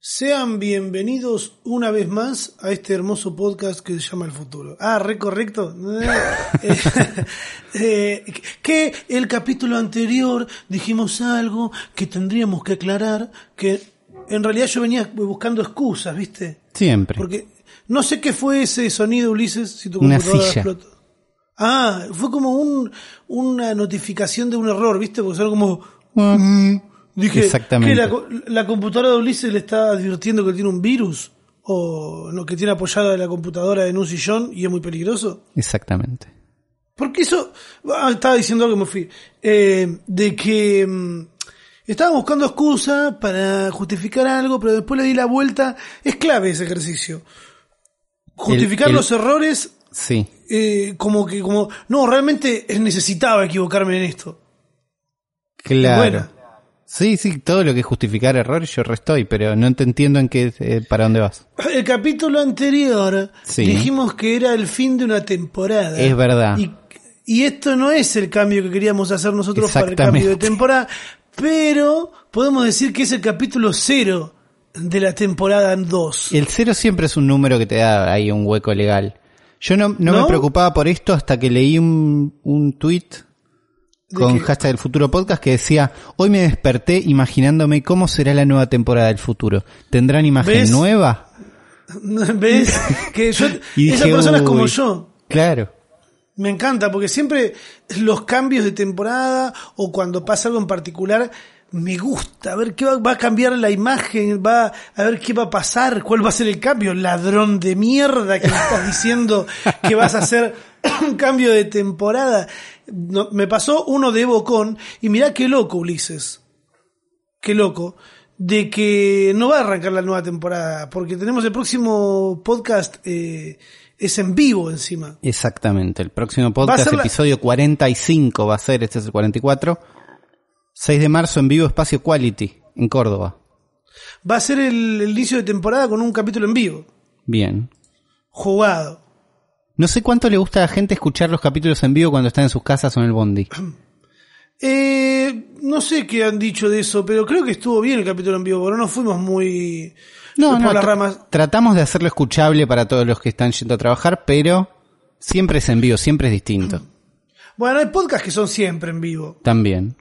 Sean bienvenidos una vez más a este hermoso podcast que se llama El Futuro. Ah, re correcto. Eh, eh, que el capítulo anterior dijimos algo que tendríamos que aclarar, que en realidad yo venía buscando excusas, ¿viste? Siempre. Porque no sé qué fue ese sonido, Ulises, si tu computadora explotó. Ah, fue como un, una notificación de un error, ¿viste? Porque son como... Dije, Exactamente. ¿qué, la, co- la computadora de Ulises le está advirtiendo que tiene un virus? ¿O no, que tiene apoyada la computadora en un sillón y es muy peligroso? Exactamente. Porque eso... Ah, estaba diciendo algo que me fui. Eh, de que... mm, estaba buscando excusa para justificar algo, pero después le di la vuelta. Es clave ese ejercicio. Justificar el- los errores Sí. eh, como que como no realmente necesitaba equivocarme en esto Claro. Bueno. Sí, sí, todo lo que es justificar errores yo restoy, pero no te entiendo en qué, eh, para dónde vas. el capítulo anterior Sí. dijimos que era el fin de una temporada Es verdad. y, y esto no es el cambio que queríamos hacer nosotros para el cambio de temporada pero podemos decir que es el capítulo cero de la temporada 2 El cero siempre es un número que te da ahí un hueco legal. Yo no, no, ¿No? me preocupaba por esto hasta que leí un, un tweet con hashtag del futuro podcast que decía, hoy me desperté imaginándome cómo será la nueva temporada del futuro. ¿Tendrán imagen ¿Ves? nueva? ves que yo Y esa dije, persona es como yo Claro. Me encanta porque siempre los cambios de temporada o cuando pasa algo en particular me gusta a ver qué va, va a cambiar la imagen, va a ver qué va a pasar, cuál va a ser el cambio, ladrón de mierda que me estás diciendo que vas a hacer un cambio de temporada. No, me pasó uno de Evocon y mirá qué loco Ulises, qué loco de que no va a arrancar la nueva temporada porque tenemos el próximo podcast eh, es en vivo encima. Exactamente. El próximo podcast, ser la- episodio 45 va a ser, este es el 44. 6 de marzo en vivo Espacio Quality, en Córdoba. Va a ser el, el inicio de temporada con un capítulo en vivo, Bien. jugado. No sé cuánto le gusta a la gente escuchar los capítulos en vivo cuando están en sus casas o en el bondi. Eh, no sé qué han dicho de eso, pero creo que estuvo bien el capítulo en vivo, pero no fuimos muy No, por no, las ramas. tratamos de hacerlo escuchable para todos los que están yendo a trabajar, pero siempre es en vivo, siempre es distinto. Bueno, hay podcasts que son siempre en vivo, También,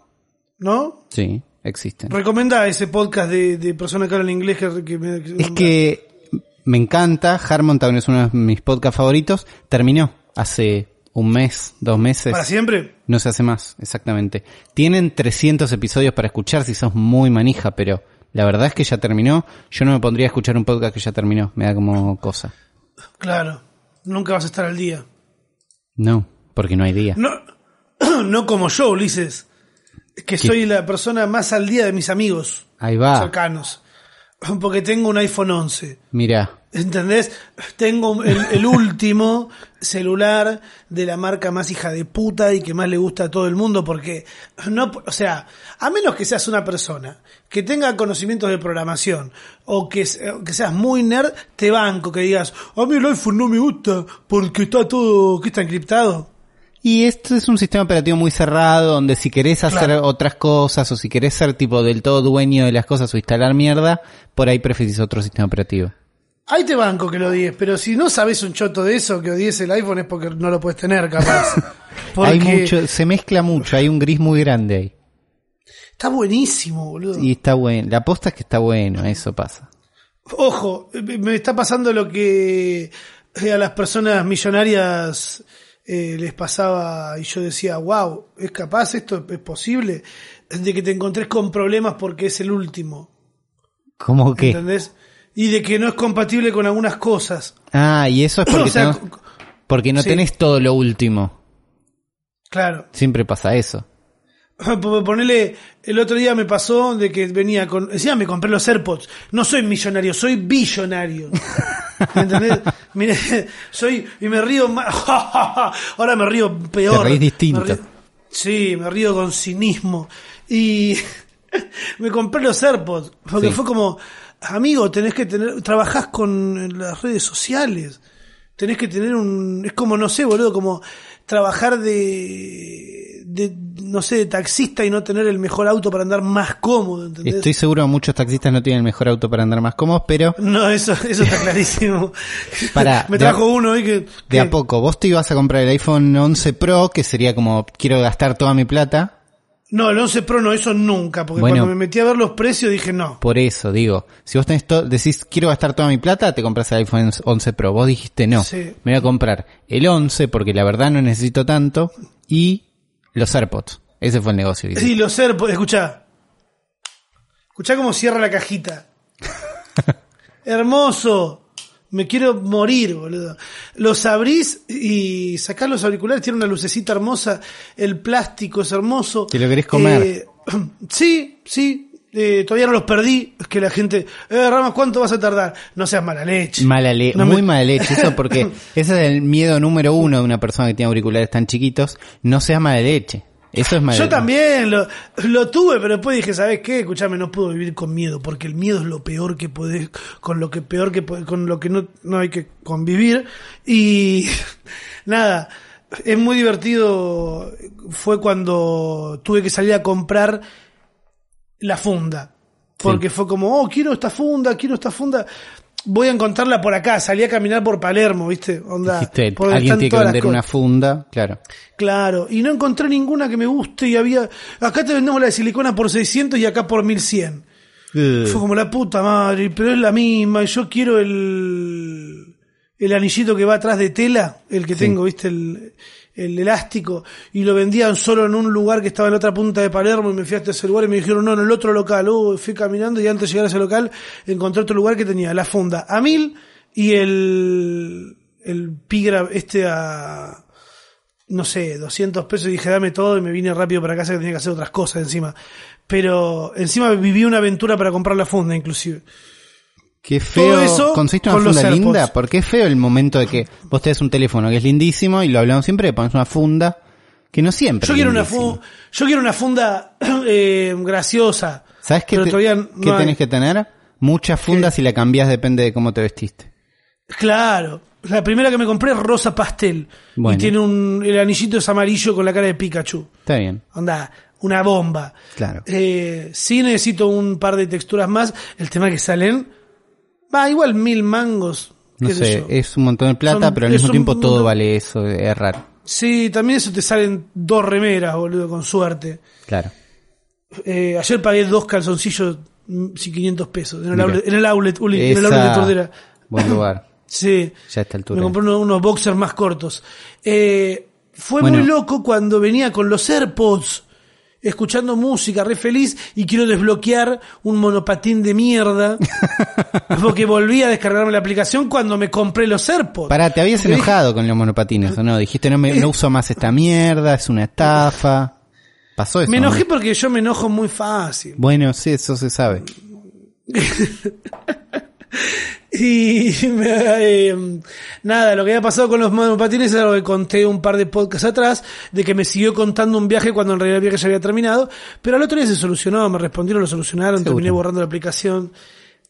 ¿no? sí, existen. Recomendá ese podcast de, de persona que habla en inglés que, que me- Es que me encanta, Harmontown es uno de mis podcasts favoritos, terminó hace un mes, dos meses. para siempre. No se hace más, exactamente. Tienen 300 episodios para escuchar si sos muy manija, pero la verdad es que ya terminó. Yo no me pondría a escuchar un podcast que ya terminó, me da como cosa. Claro, nunca vas a estar al día. No, porque no hay día. No, no como yo, Ulises, que soy la persona más al día de mis amigos Ahí va. cercanos, porque tengo un iPhone 11. Mira, ¿Entendés? Tengo el, el último celular de la marca más hija de puta y que más le gusta a todo el mundo porque no, o sea, a menos que seas una persona que tenga conocimientos de programación o que, se- que seas muy nerd, te banco que digas, a mí el iPhone no me gusta porque está todo, que está encriptado. Y esto es un sistema operativo muy cerrado, donde si querés hacer Claro. otras cosas, o si querés ser tipo del todo dueño de las cosas o instalar mierda, por ahí preferís otro sistema operativo. Ahí te banco que lo odies, pero si no sabes un choto de eso, que odies el iPhone es porque no lo puedes tener, capaz. Porque Hay mucho, se mezcla mucho, hay un gris muy grande ahí. está buenísimo, boludo. Y está bueno, la aposta es que está bueno, eso pasa. Ojo, me está pasando lo que a las personas millonarias eh, les pasaba y yo decía, wow, ¿es capaz esto? ¿Es posible? De que te encontres con problemas porque es el último. ¿Cómo que? ¿Entendés? Y de que no es compatible con algunas cosas. Ah, y eso es porque, O sea, tenés- porque no sí. tenés todo lo último. Claro. Siempre pasa eso. Ponele, el otro día me pasó de que venía con, decía, me compré los AirPods. No soy millonario, soy billonario. ¿Me entendés? Mire, soy, y me río más, ahora me río peor. Te reís distinto. Me río- sí, me río con cinismo. Y me compré los AirPods, porque Sí. fue como, amigo, tenés que tener, trabajás con las redes sociales. Tenés que tener un, es como, no sé, boludo, como trabajar de, de, no sé, de taxista y no tener el mejor auto para andar más cómodo, ¿entendés? Estoy seguro que muchos taxistas no tienen el mejor auto para andar más cómodos, pero No, eso, eso está clarísimo. Pará, Me a- trajo uno ahí que, de a poco. Vos te ibas a comprar el iPhone 11 Pro, que sería como, quiero gastar toda mi plata. No, el 11 Pro no, eso nunca, porque Bueno. cuando me metí a ver los precios dije no. Por eso, digo, si vos tenés to- decís, quiero gastar toda mi plata, te compras el iPhone 11 Pro. Vos dijiste, no, Sí. me voy a comprar el 11 porque la verdad no necesito tanto y los AirPods. Ese fue el negocio. Sí, los AirPods, escuchá. Escuchá cómo cierra la cajita. Hermoso. Me quiero morir, boludo. Los abrís y sacás los auriculares, tiene una lucecita hermosa, el plástico es hermoso. Te lo querés comer. Eh, sí, sí. Eh, todavía no los perdí. Es que la gente, eh, Rama, ¿cuánto vas a tardar? No seas mala leche. Mala le- No me- muy mala leche, eso porque ese es el miedo número uno de una persona que tiene auriculares tan chiquitos, no sea mala leche. Eso es mala Yo también lo, lo tuve, pero después dije, ¿sabes qué? Escuchame, no puedo vivir con miedo, porque el miedo es lo peor que podés, con lo que peor que po- con lo que no, no hay que convivir. Y nada, es muy divertido. Fue cuando tuve que salir a comprar la funda. Porque fue como, oh, quiero esta funda, quiero esta funda. Voy a encontrarla por acá. Salí a caminar por Palermo, ¿viste? Onda, Dijiste, por alguien tiene que vender una funda, claro. Claro, y no encontré ninguna que me guste y había... Acá te vendemos la de silicona por 600 y acá por 1100. Fue como la puta madre, pero es la misma. y Yo quiero el... El anillito que va atrás de tela, el que tengo, viste, el, el elástico, y lo vendían solo en un lugar que estaba en la otra punta de Palermo, y me fui hasta ese lugar y me dijeron, no, en el otro local. Uh, fui caminando y antes de llegar a ese local encontré otro lugar que tenía la funda a mil y el, el pigra este a, no sé, 200 pesos y dije, dame todo y me vine rápido para casa que tenía que hacer otras cosas encima. Pero encima viví una aventura para comprar la funda inclusive. Qué feo. eso ¿Conseguiste una con funda linda? Porque es feo el momento de que vos tenés un teléfono que es lindísimo y lo hablamos siempre, pones una funda que no siempre Yo es quiero una funda, yo quiero una funda eh, graciosa. ¿Sabes qué, pero te- todavía no qué hay. tenés que tener? Muchas fundas si la cambiás depende de cómo te vestiste. Claro. La primera que me compré es rosa pastel. Bueno. Y tiene un, el anillito es amarillo con la cara de Pikachu. Está bien. Onda, una bomba. Claro. Eh, sí necesito un par de texturas más. El tema que salen, va igual mil mangos. No sé es un montón de plata, Son- pero al mismo un tiempo todo vale eso, es raro. Sí, también eso te salen dos remeras, boludo, con suerte. Claro. Eh, ayer pagué dos calzoncillos, mm, sí, 500 pesos. En el outlet, en el outlet, Uli, en el outlet de Tordera. Buen lugar. Sí. Ya a esta altura. Me compré unos, unos boxers más cortos. Eh, fue Bueno. muy loco cuando venía con los AirPods, escuchando música, re feliz, y quiero desbloquear un monopatín de mierda. porque volví a descargarme la aplicación cuando me compré los AirPods. Pará, te habías enojado con los monopatines, ¿o no? Dijiste, no, me, no uso más esta mierda, es una estafa. Pasó eso. Me enojé ¿no? porque yo me enojo muy fácil. Bueno, sí, eso se sabe. Y me- eh, nada, lo que había pasado con los monopatines era lo que conté un par de podcasts atrás, de que me siguió contando un viaje cuando en realidad el viaje ya había terminado, pero al otro día se solucionó, me respondieron, lo solucionaron, Seguro. terminé borrando la aplicación,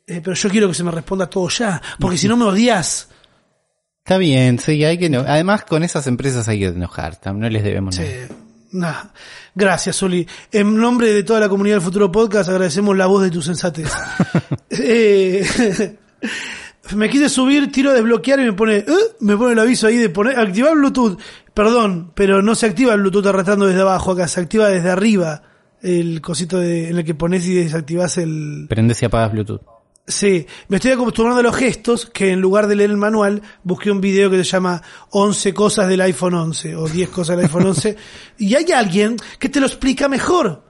Eh, pero yo quiero que se me responda todo ya, porque si no me odias. Está bien, sí, hay que... eno- Además, con esas empresas hay que enojar, no les debemos nada. Eh, nada. Gracias, Uli. En nombre de toda la comunidad del Futuro Podcast agradecemos la voz de tu sensatez. Eh, me quise subir, tiro a desbloquear y me pone, ¿eh? me pone el aviso ahí de poner, activar Bluetooth. Perdón, pero no se activa el Bluetooth arrastrando desde abajo acá, se activa desde arriba el cosito de- en el que pones y desactivas el... Prendes y apagas Bluetooth. Sí, me estoy acostumbrando a los gestos que en lugar de leer el manual busqué un video que se llama 11 cosas del iPhone 11 o 10 cosas del iPhone 11 y hay alguien que te lo explica mejor.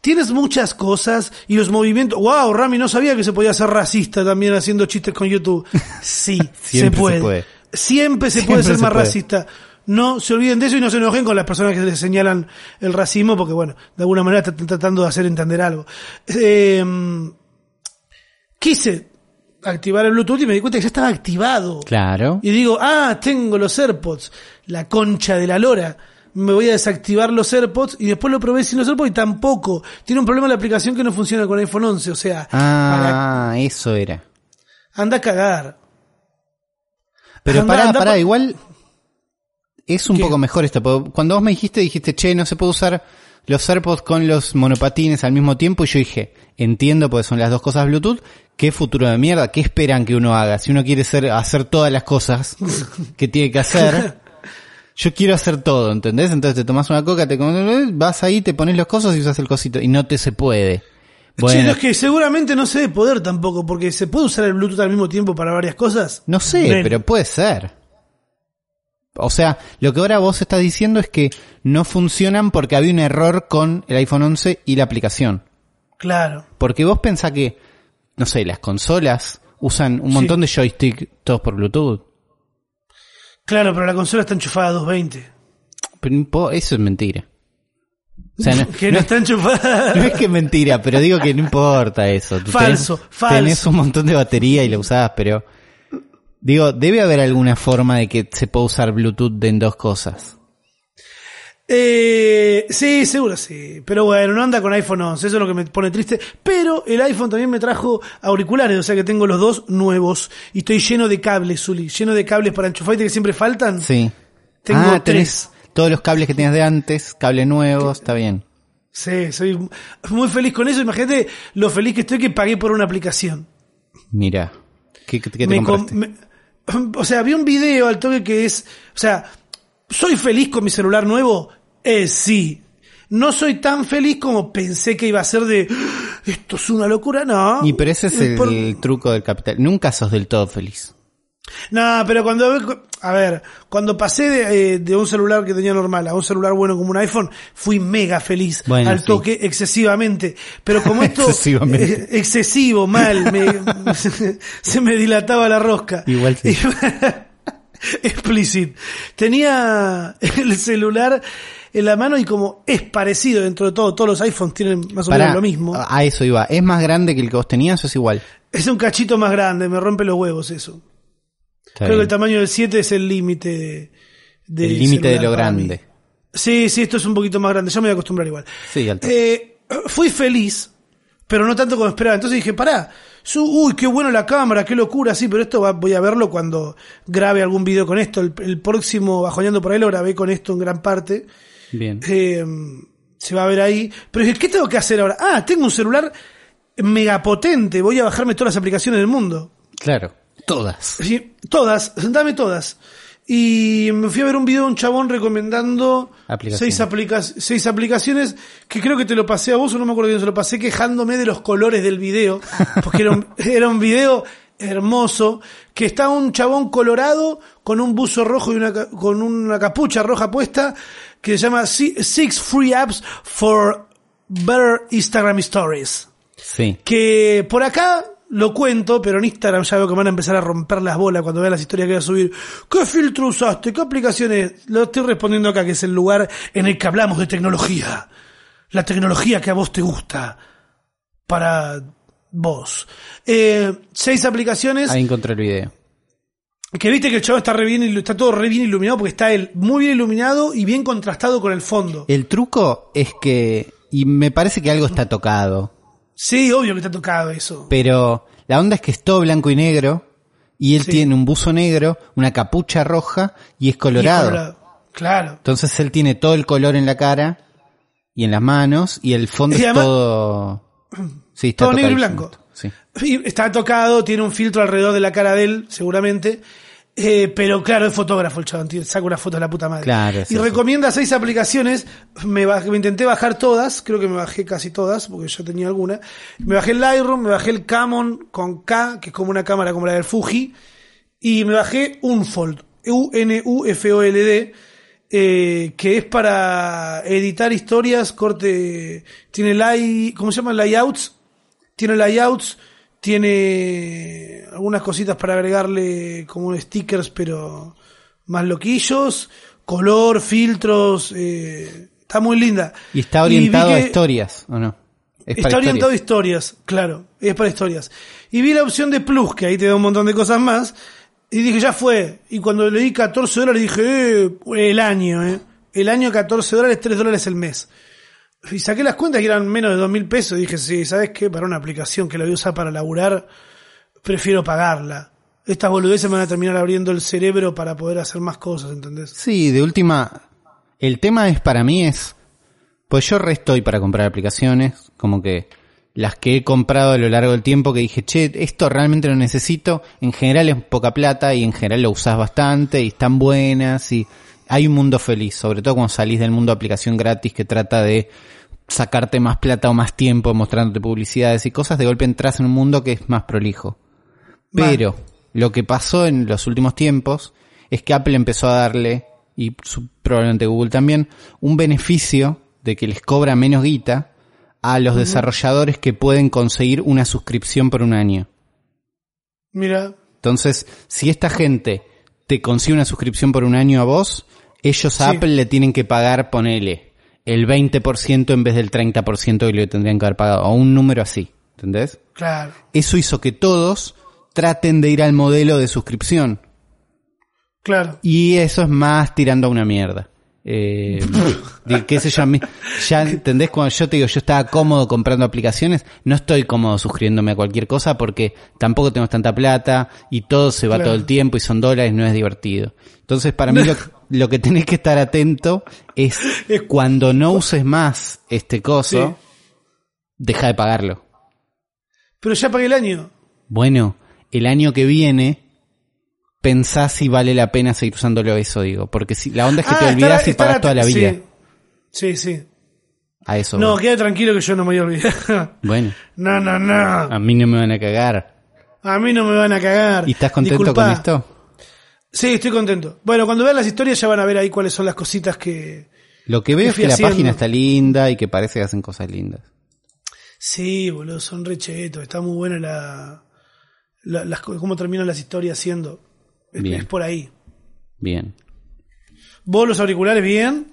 Tienes muchas cosas y los movimientos. Wow, Rami no sabía que se podía ser racista también haciendo chistes con YouTube. Sí, se, Siempre se puede. puede. Siempre se Siempre puede ser se más puede. racista. no se olviden de eso y no se enojen con las personas que les señalan el racismo, porque bueno, de alguna manera están tratando de hacer entender algo. Eh, quise activar el Bluetooth y me di cuenta que ya estaba activado. Claro. Y digo, ah, tengo los AirPods, la concha de la lora. Me voy a desactivar los AirPods y después lo probé sin los AirPods y tampoco. Tiene un problema la aplicación que no funciona con iPhone 11, o sea, Ah, eso era. anda a cagar. Pero Anda- pará, anda pará, pa- igual es un ¿Qué? poco mejor esto. Cuando vos me dijiste, dijiste, che, no se puede usar los AirPods con los monopatines al mismo tiempo. Y yo dije, entiendo, porque son las dos cosas Bluetooth. ¿Qué futuro de mierda? ¿Qué esperan que uno haga? Si uno quiere ser, hacer todas las cosas que tiene que hacer. Yo quiero hacer todo, ¿entendés? Entonces te tomas una coca, te comes- vas ahí, te pones los cosas y usas el cosito. Y no te se puede. Che, Bueno, es que seguramente no se debe poder tampoco, porque se puede usar el Bluetooth al mismo tiempo para varias cosas. No sé, pero puede ser. O sea, lo que ahora vos estás diciendo es que no funcionan porque había un error con el iPhone 11 y la aplicación. Claro. Porque vos pensás que, no sé, las consolas usan un montón de joystick todos por Bluetooth. Claro, pero la consola está enchufada a 220. Pero eso es mentira. O sea, no, que no no es, está enchufada. no es que es mentira, pero digo que no importa eso. Tú Falso, tenés, falso. Tenés un montón de batería y la usás, pero... Digo, debe haber alguna forma de que se pueda usar Bluetooth en dos cosas. Eh, sí, seguro sí. Pero bueno, no anda con iPhone 11, eso es lo que me pone triste. Pero el iPhone también me trajo auriculares, o sea que tengo los dos nuevos. Y estoy lleno de cables, Zuli. Lleno de cables para enchufar y que siempre faltan. Sí. Tengo ah, tenés tres. todos los cables que tenías de antes, cables nuevos, está bien. Sí, soy muy feliz con eso. Imagínate lo feliz que estoy que pagué por una aplicación. Mira, ¿qué, qué te Me com- compraste? me- o sea, vi un video al toque que es, o sea, ¿soy feliz con mi celular nuevo? Eh, sí. No soy tan feliz como pensé que iba a ser de, "Ah, esto es una locura, no. Y pero ese es el, Por- truco del capital. Nunca sos del todo feliz. No, pero cuando, a ver, cuando pasé de, eh, de un celular que tenía normal a un celular bueno como un iPhone, fui mega feliz Bueno, al sí. toque excesivamente. Pero como esto, Excesivamente. eh, excesivo, mal, me- se me dilataba la rosca. Igual sí. Explicit. Tenía el celular en la mano y como es parecido dentro de todo, todos los iPhones tienen más o Pará, menos lo mismo. A eso iba. ¿Es más grande que el que vos tenías o es igual? Es un cachito más grande, me rompe los huevos eso. Está Creo que el tamaño del 7 es el límite de, de el límite de lo grande. Sí, sí, esto es un poquito más grande. Yo me voy a acostumbrar igual. Sí, alto. Eh, fui feliz, pero no tanto como esperaba. Entonces dije, pará, su, uy, qué bueno la cámara, qué locura, sí, pero esto va- voy a verlo cuando grabe algún video con esto. El, el próximo Bajoneando por ahí lo grabé con esto en gran parte. Bien. Eh, se va a ver ahí. Pero dije, ¿qué tengo que hacer ahora? Ah, tengo un celular megapotente, voy a bajarme todas las aplicaciones del mundo. Claro. Todas. Sí, todas, dame todas. Y me fui a ver un video de un chabón recomendando Aplicaciones. seis, aplica- seis aplicaciones que creo que te lo pasé a vos o no me acuerdo bien, se lo pasé quejándome de los colores del video, porque era un, era un video hermoso, que está un chabón colorado con un buzo rojo y una, con una capucha roja puesta, que se llama Si- Six Free Apps for Better Instagram Stories Sí. que por acá lo cuento, pero en Instagram ya veo que van a empezar a romper las bolas cuando vean las historias que voy a subir. ¿Qué filtro usaste? ¿Qué aplicaciones? Lo estoy respondiendo acá, que es el lugar en el que hablamos de tecnología. La tecnología que a vos te gusta. Para vos. Eh, seis aplicaciones Ahí encontré el video. Que viste que el chavo está re bien, está todo re bien iluminado porque está él muy bien iluminado y bien contrastado con el fondo. El truco es que, y me parece que algo está tocado, Sí, obvio que ha tocado eso. pero la onda es que es todo blanco y negro, y él Sí. tiene un buzo negro, una capucha roja, y es Y es colorado. Claro. Entonces él tiene todo el color en la cara y en las manos, y el fondo Y es además- todo... Sí, está Todo negro y blanco. Está tocado, tiene un filtro alrededor de la cara de él, seguramente. Eh, pero claro, es fotógrafo el chabón, saca una foto de la puta madre. Claro, y recomienda seis aplicaciones. Me, intenté bajar todas, creo que me bajé casi todas, porque yo tenía alguna. Me bajé el Lightroom, me bajé el Camon con K, que es como una cámara como la del Fuji. Y me bajé Unfold, U-N-U-F-O-L-D, eh, que es para editar historias, corte, tiene lay, ¿cómo se llama? Layouts, tiene layouts, tiene algunas cositas para agregarle como stickers, pero más loquillos, color, filtros, eh, está muy linda. Y está orientado a historias, ¿o no? Es Está orientado a historias. historias, claro, es para historias. Y vi la opción de Plus, que ahí te da un montón de cosas más, y dije, ya fue. Y cuando le di 14 dólares dije, eh, el año, eh. El año 14 dólares, 3 dólares el mes. Y saqué las cuentas que eran menos de 2 mil pesos. Y dije, sí, ¿sabes qué? Para una aplicación que la voy a usar para laburar, prefiero pagarla. Estas boludeces me van a terminar abriendo el cerebro para poder hacer más cosas, ¿entendés? Sí, de última, el tema es para mí es, pues yo restoy para comprar aplicaciones, como que las que he comprado a lo largo del tiempo que dije, che, esto realmente lo necesito, en general es poca plata y en general lo usás bastante y están buenas y hay un mundo feliz, sobre todo cuando salís del mundo de aplicación gratis que trata de sacarte más plata o más tiempo mostrándote publicidades y cosas, de golpe entras en un mundo que es más prolijo. Pero lo que pasó en los últimos tiempos es que Apple empezó a darle, y probablemente Google también, un beneficio de que les cobra menos guita a los desarrolladores que pueden conseguir una suscripción por un año. Mira, Entonces, si esta gente te consigue una suscripción por un año a vos, ellos a Sí. Apple le tienen que pagar, ponele, el 20% en vez del 30% que le tendrían que haber pagado, o un número así, ¿entendés? claro. Eso hizo que todos traten de ir al modelo de suscripción. Claro. Y eso es más tirando a una mierda. Eh, qué sé yo, ya entendés cuando yo te digo yo estaba cómodo comprando aplicaciones, no estoy cómodo suscribiéndome a cualquier cosa porque tampoco tenemos tanta plata y todo se va Claro. todo el tiempo y son dólares, no es divertido. Entonces para mí lo, lo que tenés que estar atento es cuando no uses más este coso, deja de pagarlo. Pero ya pagué el año. Bueno, el año que viene pensá si vale la pena seguir usándolo eso, digo. Porque si la onda es que te Ah, olvidas y pagas toda la vida. Sí, sí. sí. A eso. No, queda tranquilo que yo no me voy a olvidar. Bueno, no, no, no. a mí no me van a cagar. A mí no me van a cagar. ¿Y estás contento Disculpa. con esto? Sí, estoy contento. Bueno, cuando vean las historias ya van a ver ahí cuáles son las cositas que... Lo que veo ¿Qué es que la página está linda y que parece que hacen cosas lindas. Sí, boludo, son re chetos. Está muy buena la... la- cómo terminan las historias siendo. Es, Bien. es por ahí. Bien. ¿Vos los auriculares bien?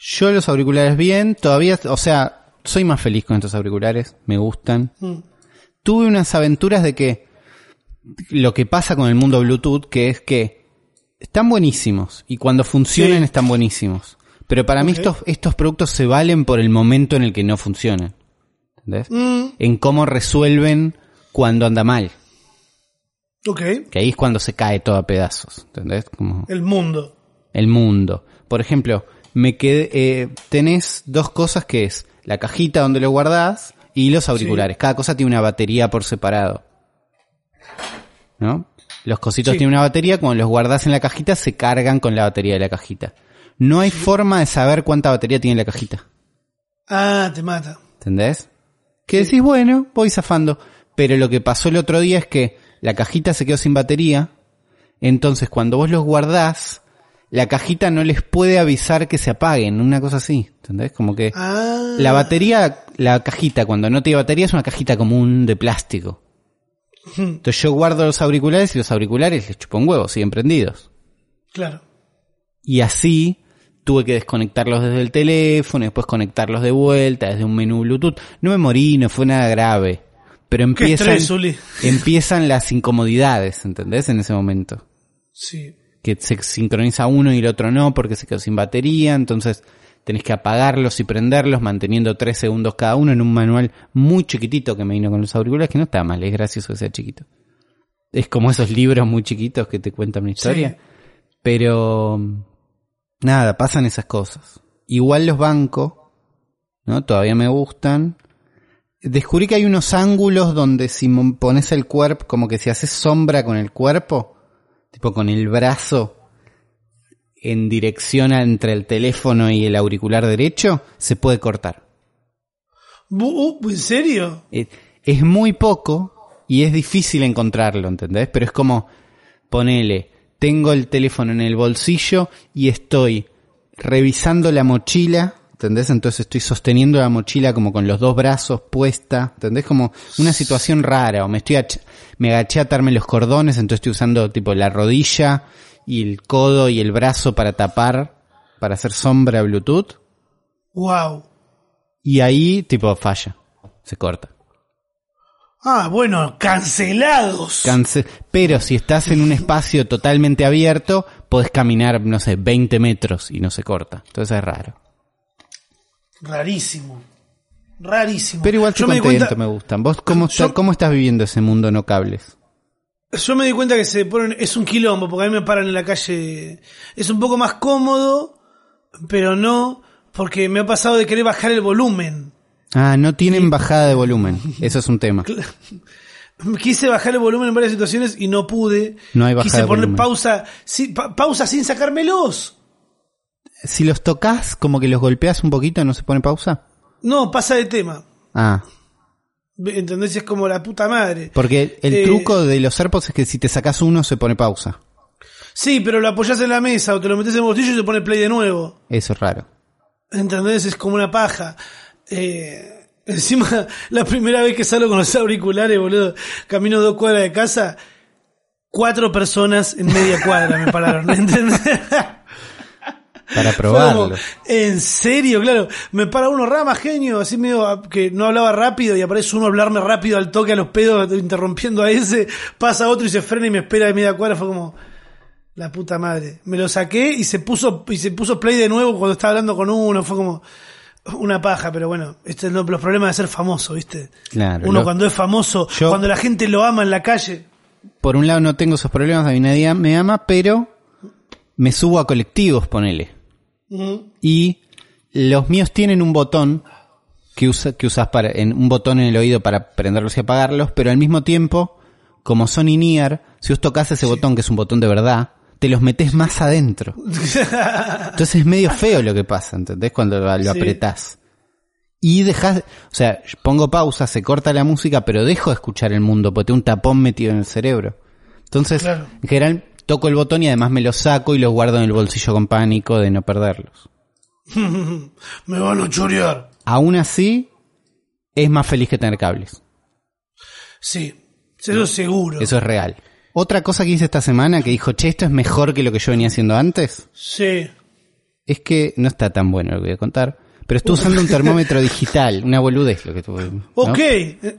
Yo los auriculares bien, todavía, o sea, soy más feliz con estos auriculares, me gustan. Mm. tuve unas aventuras de que lo que pasa con el mundo Bluetooth, que es que están buenísimos y cuando funcionan Sí. están buenísimos. Pero para mí estos, estos productos se valen por el momento en el que no funcionan. ¿Entendés? Mm, En cómo resuelven cuando anda mal. ok. Que ahí es cuando se cae todo a pedazos. ¿Entendés? Como El mundo. el mundo. Por ejemplo, me quedé, eh, tenés dos cosas que es la cajita donde lo guardás y los auriculares. Cada cosa tiene una batería por separado. ¿No? Los cositos Sí. tienen una batería, cuando los guardás en la cajita se cargan con la batería de la cajita. No hay forma de saber cuánta batería tiene la cajita. Ah, te mata. ¿Entendés? Que decís, bueno, voy zafando. Pero lo que pasó el otro día es que la cajita se quedó sin batería. Entonces, cuando vos los guardás, la cajita no les puede avisar que se apaguen. Una cosa así. ¿Entendés? Como que Ah. la batería, la cajita, cuando no tiene batería, es una cajita común de plástico. Entonces yo guardo los auriculares y los auriculares les chupo un huevo, siguen prendidos. Claro. Y así tuve que desconectarlos desde el teléfono, y después conectarlos de vuelta desde un menú Bluetooth. No me morí, no fue nada grave. Pero empiezan, estrés, empiezan las incomodidades, ¿entendés? En ese momento. Sí. Que se sincroniza uno y el otro no porque se quedó sin batería, entonces tenés que apagarlos y prenderlos manteniendo tres segundos cada uno en un manual muy chiquitito que me vino con los auriculares, que no está mal, es gracioso que sea chiquito. Es como esos libros muy chiquitos que te cuentan una historia. Sí. Pero nada, pasan esas cosas. Igual los bancos, ¿no? Todavía me gustan. Descubrí que hay unos ángulos donde si pones el cuerpo, como que si haces sombra con el cuerpo, tipo con el brazo en dirección a- entre el teléfono y el auricular derecho, se puede cortar. Uh, ¿En serio? Es muy poco y es difícil encontrarlo, ¿entendés? Pero es como, ponele, tengo el teléfono en el bolsillo y estoy revisando la mochila, ¿entendés? Entonces estoy sosteniendo la mochila como con los dos brazos puesta, ¿entendés? Como una situación rara, o me estoy me agaché a atarme los cordones, entonces estoy usando tipo la rodilla y el codo y el brazo para tapar para hacer sombra Bluetooth Wow. y ahí tipo falla, se corta. Ah, bueno, cancelados. Cance- Pero si estás en un espacio totalmente abierto, podés caminar, no sé, 20 metros y no se corta. Entonces es raro. Rarísimo. Rarísimo. Pero igual yo estoy me di contento, cuenta, me gustan. ¿Vos cómo, está- Yo- cómo estás viviendo ese mundo no cables? Yo me di cuenta que se ponen, es un quilombo, porque a mí me paran en la calle. Es un poco más cómodo, pero no, porque me ha pasado de querer bajar el volumen. Ah, no tienen bajada de volumen. Eso es un tema. Quise bajar el volumen en varias situaciones y no pude. No hay bajada Quise de poner volumen. pausa, sí, pa- pausa sin sacármelos. Si los tocas, como que los golpeas un poquito, ¿no se pone pausa? No, pasa de tema. Ah, ¿Entendés? Es como la puta madre. porque el Eh, truco de los AirPods es que si te sacas uno, se pone pausa. Sí, pero lo apoyás en la mesa o te lo metes en el bolsillo y se pone play de nuevo. Eso es raro. ¿Entendés? Es como una paja. Eh, encima, la primera vez que salgo con los auriculares, boludo, camino dos cuadras de casa, cuatro personas en media cuadra me pararon, ¿entendés? Para como, probarlo. en serio, claro. Me para uno rama, genio, así medio ah, que no hablaba rápido y aparece uno a hablarme rápido al toque a los pedos, interrumpiendo a ese, pasa otro y se frena y me espera de media cuadra. Fue como, la puta madre. Me lo saqué y se puso, y se puso play de nuevo cuando estaba hablando con uno. Fue como una paja, pero bueno, este es lo- los problemas de ser famoso, ¿viste? Claro, Uno lo- cuando es famoso, Yo- cuando la gente lo ama en la calle. Por un lado no tengo esos problemas, a mí nadie me ama, pero me subo a colectivos, ponele. Y los míos tienen un botón que, usa, que usas para, en, un botón en el oído para prenderlos y apagarlos, pero al mismo tiempo, como son in-ear, si vos tocas ese botón, que es un botón de verdad, te los metes más adentro. Entonces es medio feo lo que pasa, ¿entendés? Cuando lo, lo Sí. apretás. Y dejas, o sea, pongo pausa, se corta la música, pero dejo de escuchar el mundo, porque tengo un tapón metido en el cerebro. Entonces, Claro. en general, toco el botón y además me los saco y los guardo en el bolsillo con pánico de no perderlos. me van a chorear. Aún así, es más feliz que tener cables. Sí, eso seguro. Eso es real. Otra cosa que hice esta semana que dijo, che, esto es mejor que lo que yo venía haciendo antes, Sí. es que no está tan bueno lo que voy a contar, pero estuve usando un termómetro digital, una boludez lo que tuve. ¿no? Ok,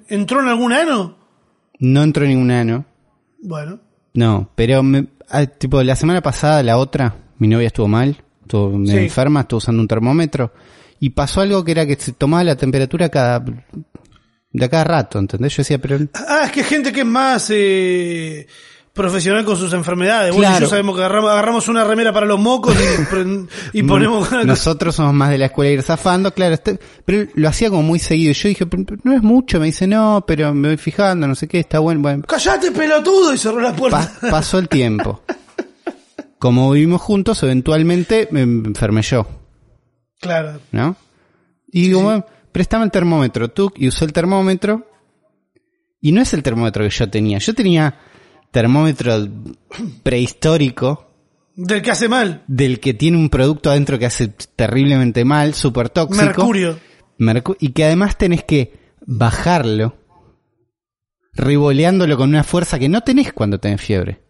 ¿entró en algún ano? No entró ningún ano. Bueno. No, pero me, ah, tipo la semana pasada, la otra, mi novia estuvo mal, estuvo Sí. enferma, estuvo usando un termómetro y pasó algo que era que se tomaba la temperatura cada de a cada rato, ¿entendés? Yo decía, pero Ah, es que hay gente que es más eh, profesional con sus enfermedades. Vos y Claro. yo sabemos que agarramos, agarramos una remera para los mocos y, y ponemos... nosotros somos más de la escuela ir zafando, claro, este- pero lo hacía como muy seguido. Yo dije, no es mucho, me dice, no, pero me voy fijando, no sé qué, está bueno, bueno. ¡Callate, pelotudo! Y cerró la puerta. Pa- pasó el tiempo. Como vivimos juntos, eventualmente me enfermé yo. Claro. ¿no? Y digo, bueno, préstame el termómetro, tú, y usé el termómetro. Y no es el termómetro que yo tenía. Yo tenía termómetro prehistórico Del que hace mal. del que tiene un producto adentro que hace terriblemente mal, súper tóxico. Mercurio. Mercu- y que además tenés que bajarlo, riboleándolo con una fuerza que no tenés cuando tenés fiebre.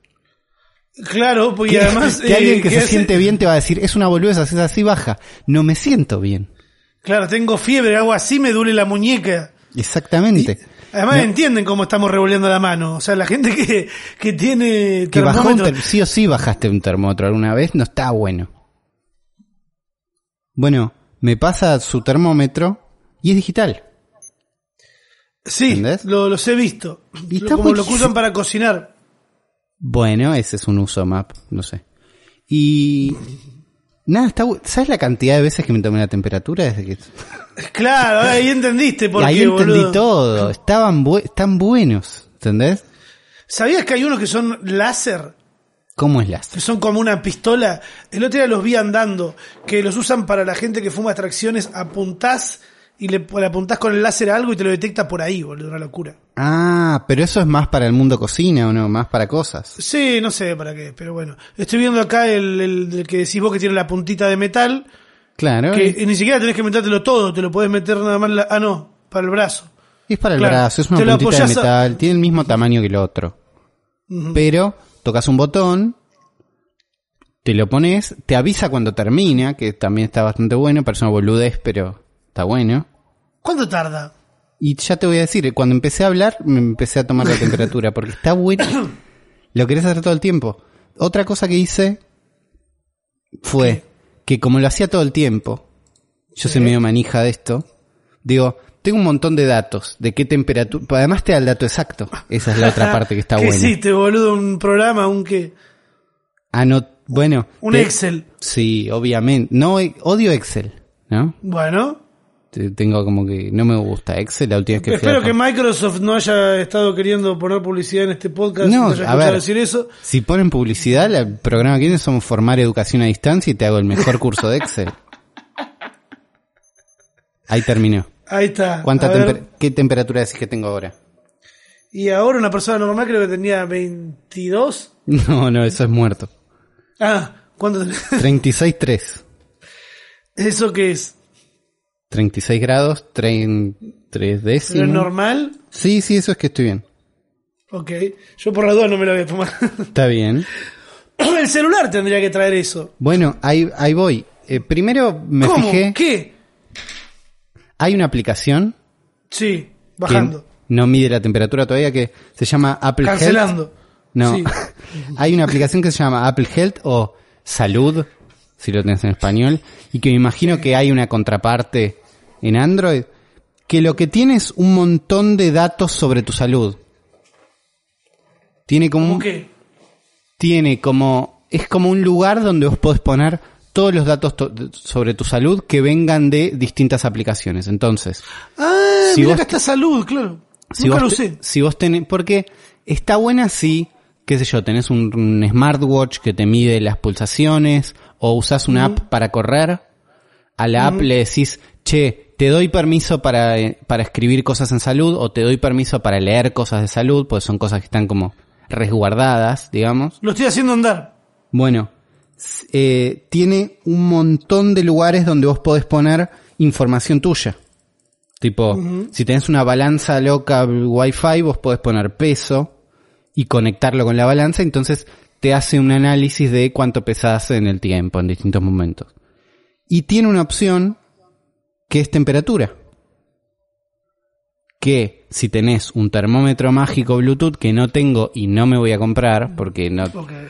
Claro, pues y Que, además... que eh, alguien que se hace- siente bien te va a decir, es una boludez, haces así baja. No me siento bien. Claro, tengo fiebre, hago así, me duele la muñeca. Exactamente. Además No. entienden cómo estamos revoleando la mano. O sea, la gente que, que tiene que bajó un termómetro- ter- sí o sí bajaste un termómetro alguna vez, no está bueno. Bueno, me pasa su termómetro y es digital. Sí, lo, los he visto. Y está como lo usan para cocinar. Bueno, ese es un uso map, no sé. Y nada, está ¿sabes la cantidad de veces que me tomé la temperatura desde que Claro, ahí entendiste por Ahí qué, entendí boludo. todo, estaban bu- están buenos, ¿entendés? ¿Sabías que hay unos que son láser? ¿Cómo es? Que son como una pistola. El otro día los vi andando, que los usan para la gente que fuma extracciones, apuntás y le, le apuntás con el láser a algo y te lo detecta por ahí, boludo, una locura. Ah, pero eso es más para el mundo cocina o no, más para cosas. Sí, no sé para qué, pero bueno. Estoy viendo acá el, el, el que decís vos que tiene la puntita de metal, Claro, que y- ni siquiera tenés que metértelo todo, te lo podés meter nada más, la- ah no, para el brazo. es para el claro, brazo, es una puntita de a- metal, tiene el mismo tamaño que el otro. Pero tocas un botón te lo pones, te avisa cuando termina, que también está bastante bueno, parece una boludez, pero está bueno. ¿Cuánto tarda? Y ya te voy a decir, cuando empecé a hablar, me empecé a tomar la temperatura, porque está bueno. Lo querés hacer todo el tiempo. Otra cosa que hice fue que como lo hacía todo el tiempo, yo soy medio manija de esto, digo, tengo un montón de datos, de qué temperatura, además te da el dato exacto. Esa es la otra parte que está ¿Qué buena. hiciste, boludo? Un programa, un qué? Ah, no, bueno. Un te- Excel. Sí, obviamente. No, eh, odio Excel, ¿no? Bueno. Te- Tengo como que no me gusta Excel la última vez que fui Espero a- que Microsoft no haya estado queriendo poner publicidad en este podcast. No, a ver. decir eso. Si ponen publicidad, el programa que viene somos formar educación a distancia y te hago el mejor curso de Excel. Ahí terminó. Ahí está. ¿Cuánta temper- ¿Qué temperatura decís que tengo ahora? Y ahora una persona normal creo que tenía 22. No, no, eso es muerto. Ah, ¿cuánto tenés? 36.3. ¿Eso qué es? 36 grados, 3 ¿Pero es décimos. normal? Sí, sí, eso es que estoy bien. Ok. Yo por la duda no me la voy a tomar. Está bien. El celular tendría que traer eso. Bueno, ahí, ahí voy. Eh, primero me ¿Cómo? fijé, ¿Qué? hay una aplicación Sí, que bajando. no mide la temperatura todavía que se llama Apple Health. Cancelando. No, Sí. hay una aplicación que se llama Apple Health o Salud, si lo tenés en español, y que me imagino que hay una contraparte en Android, que lo que tiene es un montón de datos sobre tu salud. Tiene como, ¿Cómo un- qué? tiene como, es como un lugar donde vos podés poner todos los datos to- sobre tu salud que vengan de distintas aplicaciones. Entonces, Ah, Si mira vos acá está salud, claro. si Nunca lo vos, usé. si vos tenés, porque está buena si, qué sé yo, tenés un, un smartwatch que te mide las pulsaciones o usás una app para correr. A la app le decís, che, te doy permiso para, eh, para escribir cosas en salud o te doy permiso para leer cosas de salud, pues son cosas que están como resguardadas, digamos. Lo estoy haciendo andar. Bueno, eh, tiene un montón de lugares donde vos podés poner información tuya. Tipo, si tenés una balanza loca Wi-Fi, vos podés poner peso y conectarlo con la balanza, entonces te hace un análisis de cuánto pesás en el tiempo, en distintos momentos. Y tiene una opción que es temperatura. Que si tenés un termómetro mágico Bluetooth que no tengo y no me voy a comprar, porque no,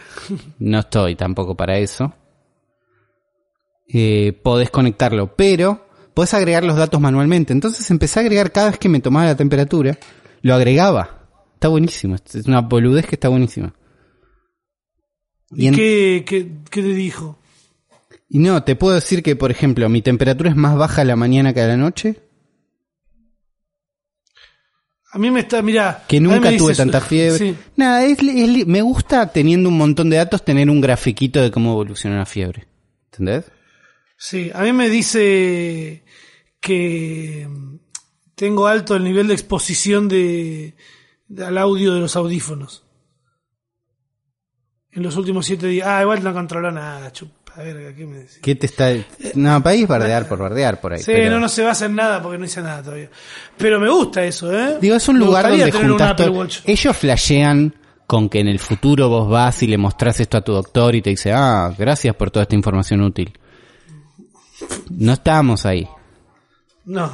no estoy tampoco para eso. Eh, podés conectarlo, pero podés agregar los datos manualmente. Entonces empecé a agregar cada vez que me tomaba la temperatura, lo agregaba. Está buenísimo, es una boludez que está buenísima. Y, ¿Y en- qué, qué, qué te dijo? Y no, te puedo decir que, por ejemplo, mi temperatura es más baja a la mañana que a la noche, A mí me está, mira. que nunca tuve tanta fiebre. Sí. Nada, es, es me gusta teniendo un montón de datos tener un grafiquito de cómo evoluciona la fiebre. ¿Entendés? Sí, a mí me dice que mm, tengo alto el nivel de exposición de, de- al audio de los audífonos. En los últimos siete días. Ah, igual no controló nada, chupa. verga, ¿qué me decís? ¿Qué te está...? No, país bardear por bardear por ahí. Sí, pero- no, no se basa en nada porque no hice nada todavía. Pero me gusta eso, ¿eh? Digo, es un Me lugar donde juntas todo. Ellos flashean con que en el futuro vos vas y le mostrás esto a tu doctor y te dice, ah, gracias por toda esta información útil. No estamos ahí, No.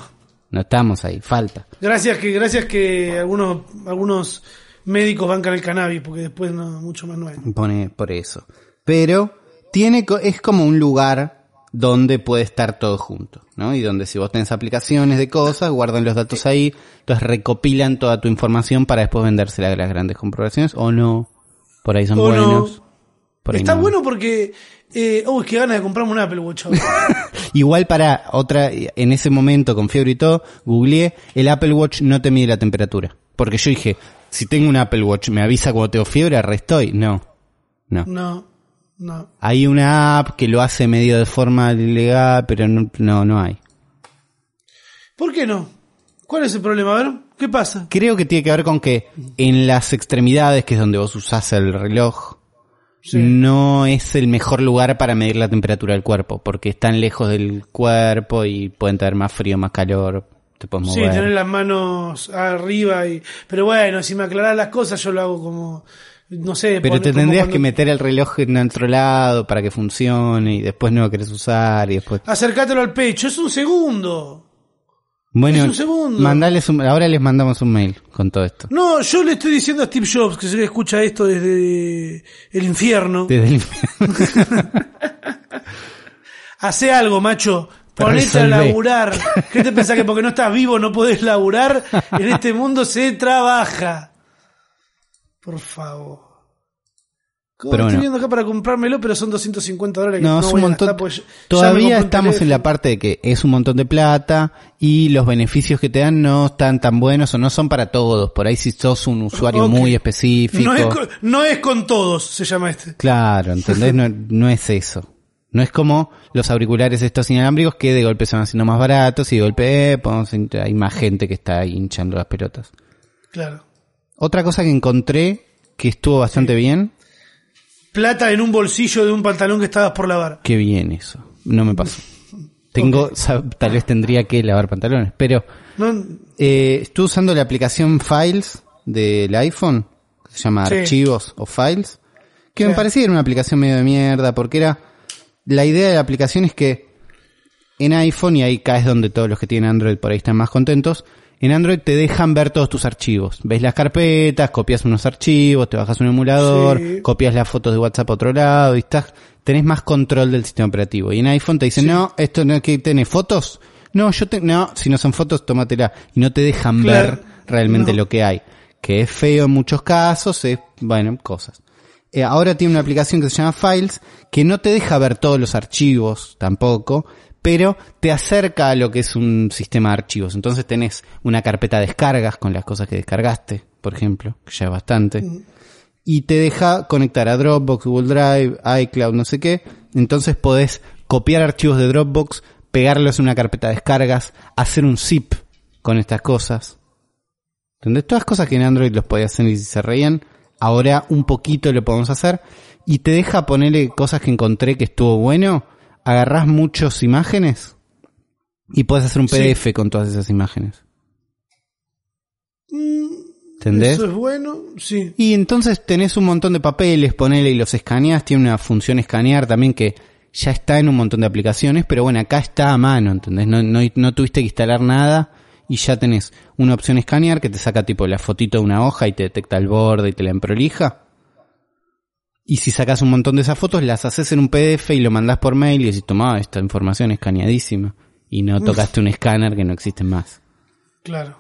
no estamos ahí, falta. Gracias que, gracias que algunos, algunos médicos bancan el cannabis, porque después no, mucho más no hay. Pone por eso. Pero tiene, co- es como un lugar donde puede estar todo junto, ¿no? Y donde si vos tenés aplicaciones de cosas, guardan los datos ahí, entonces recopilan toda tu información para después vendérsela a las grandes corporaciones o no. Por ahí son O no. buenos. por ahí Está no. bueno porque, eh, oh, es que ganas de comprarme un Apple Watch ahora. Igual para otra, en ese momento con fiebre y todo, googleé, el Apple Watch no te mide la temperatura. Porque yo dije, si tengo un Apple Watch, ¿me avisa cuando tengo fiebre? Arre estoy. No. No. No, no. Hay una app que lo hace medio de forma ilegal, pero no, no, no hay. ¿Por qué no? ¿Cuál es el problema? A ver, ¿qué pasa? Creo que tiene que ver con que en las extremidades, que es donde vos usás el reloj, no es el mejor lugar para medir la temperatura del cuerpo, porque están lejos del cuerpo y pueden tener más frío, más calor, te puedes Sí, mover. tener las manos arriba y... Pero bueno, si me aclarás las cosas yo lo hago como no sé. Pero te tendrías cuando- que meter el reloj en otro lado para que funcione y después no lo querés usar y después... Acercátelo al pecho, es un segundo. Bueno, es un segundo. mandales un- ahora les mandamos un mail con todo esto. No, yo le estoy diciendo a Steve Jobs, que se le escucha esto desde el infierno. Desde el infierno. Hace algo, macho. Ponete a laburar. ¿Qué te pensás que porque no estás vivo no podés laburar? En este mundo se trabaja. Por favor. ¿Cómo Pero estoy bueno. viendo acá para comprármelo, pero son 250 dólares que No, no, es un montón. Todavía estamos en la parte de que es un montón de plata y los beneficios que te dan no están tan buenos o no son para todos. Por ahí si sos un usuario muy específico. No es, con, no es con todos, se llama este. Claro, ¿entendés? No, no es eso. No es como los auriculares estos inalámbricos que de golpe se van haciendo más baratos y de golpe eh, hay más gente que está hinchando las pelotas. Claro. Otra cosa que encontré que estuvo bastante bien, Plata en un bolsillo de un pantalón que estabas por lavar. qué bien eso. No me pasó. Tengo, tal vez tendría que lavar pantalones, pero No, eh, estuve usando la aplicación Files del iPhone, que se llama Sí. Archivos o Files, que me parecía que era una aplicación medio de mierda, porque era, la idea de la aplicación es que en iPhone, y ahí acá es donde todos los que tienen Android por ahí están más contentos, en Android te dejan ver todos tus archivos. Ves las carpetas, copias unos archivos, te bajas un emulador, Sí. copias las fotos de WhatsApp a otro lado y estás, tenés más control del sistema operativo. Y en iPhone te dicen, no, esto no es que tenés fotos. No, yo te, no, si no son fotos, tómatela. Y no te dejan Claro. ver realmente No. lo que hay. Que es feo en muchos casos, es, bueno, cosas. Eh, ahora tiene una aplicación que se llama Files, que no te deja ver todos los archivos tampoco, pero te acerca a lo que es un sistema de archivos. Entonces tenés una carpeta de descargas con las cosas que descargaste, por ejemplo, que ya es bastante. Y te deja conectar a Dropbox, Google Drive, iCloud, no sé qué. Entonces podés copiar archivos de Dropbox, pegarlos en una carpeta de descargas, hacer un zip con estas cosas. ¿Entendés? Todas cosas que en Android los podías hacer y se reían, ahora un poquito lo podemos hacer. Y te deja ponerle cosas que encontré que estuvo bueno. Agarrás muchas imágenes y puedes hacer un Sí. PDF con todas esas imágenes. ¿Entendés? Eso es bueno, sí. Y entonces tenés un montón de papeles, ponele y los escaneas, tiene una función escanear también que ya está en un montón de aplicaciones, pero bueno, acá está a mano, ¿entendés? No, no, no tuviste que instalar nada y ya tenés una opción escanear que te saca tipo la fotito de una hoja y te detecta el borde y te la emprolija. Y si sacas un montón de esas fotos, las haces en un PDF y lo mandás por mail y decís, toma, esta información escaneadísima. Y no tocaste un escáner que no existe más. Claro.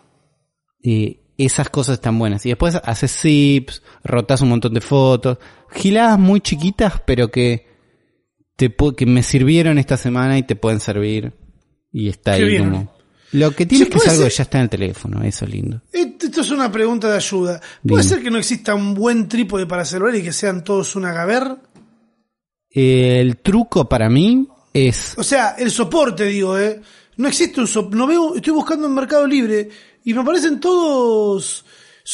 Y esas cosas están buenas. Y después haces zips, rotas un montón de fotos. Giladas muy chiquitas, pero que, te, que me sirvieron esta semana y te pueden servir. Y está Qué ahí bien. como... Lo que tiene que es algo que ya está en el teléfono, eso es lindo. Esto es una pregunta de ayuda. ¿Puede ser que no exista un buen trípode para celular y que sean todos una gaber? El truco para mí es... O sea, el soporte, digo, ¿eh? No existe un soporte. No veo, estoy buscando en Mercado Libre y me aparecen todos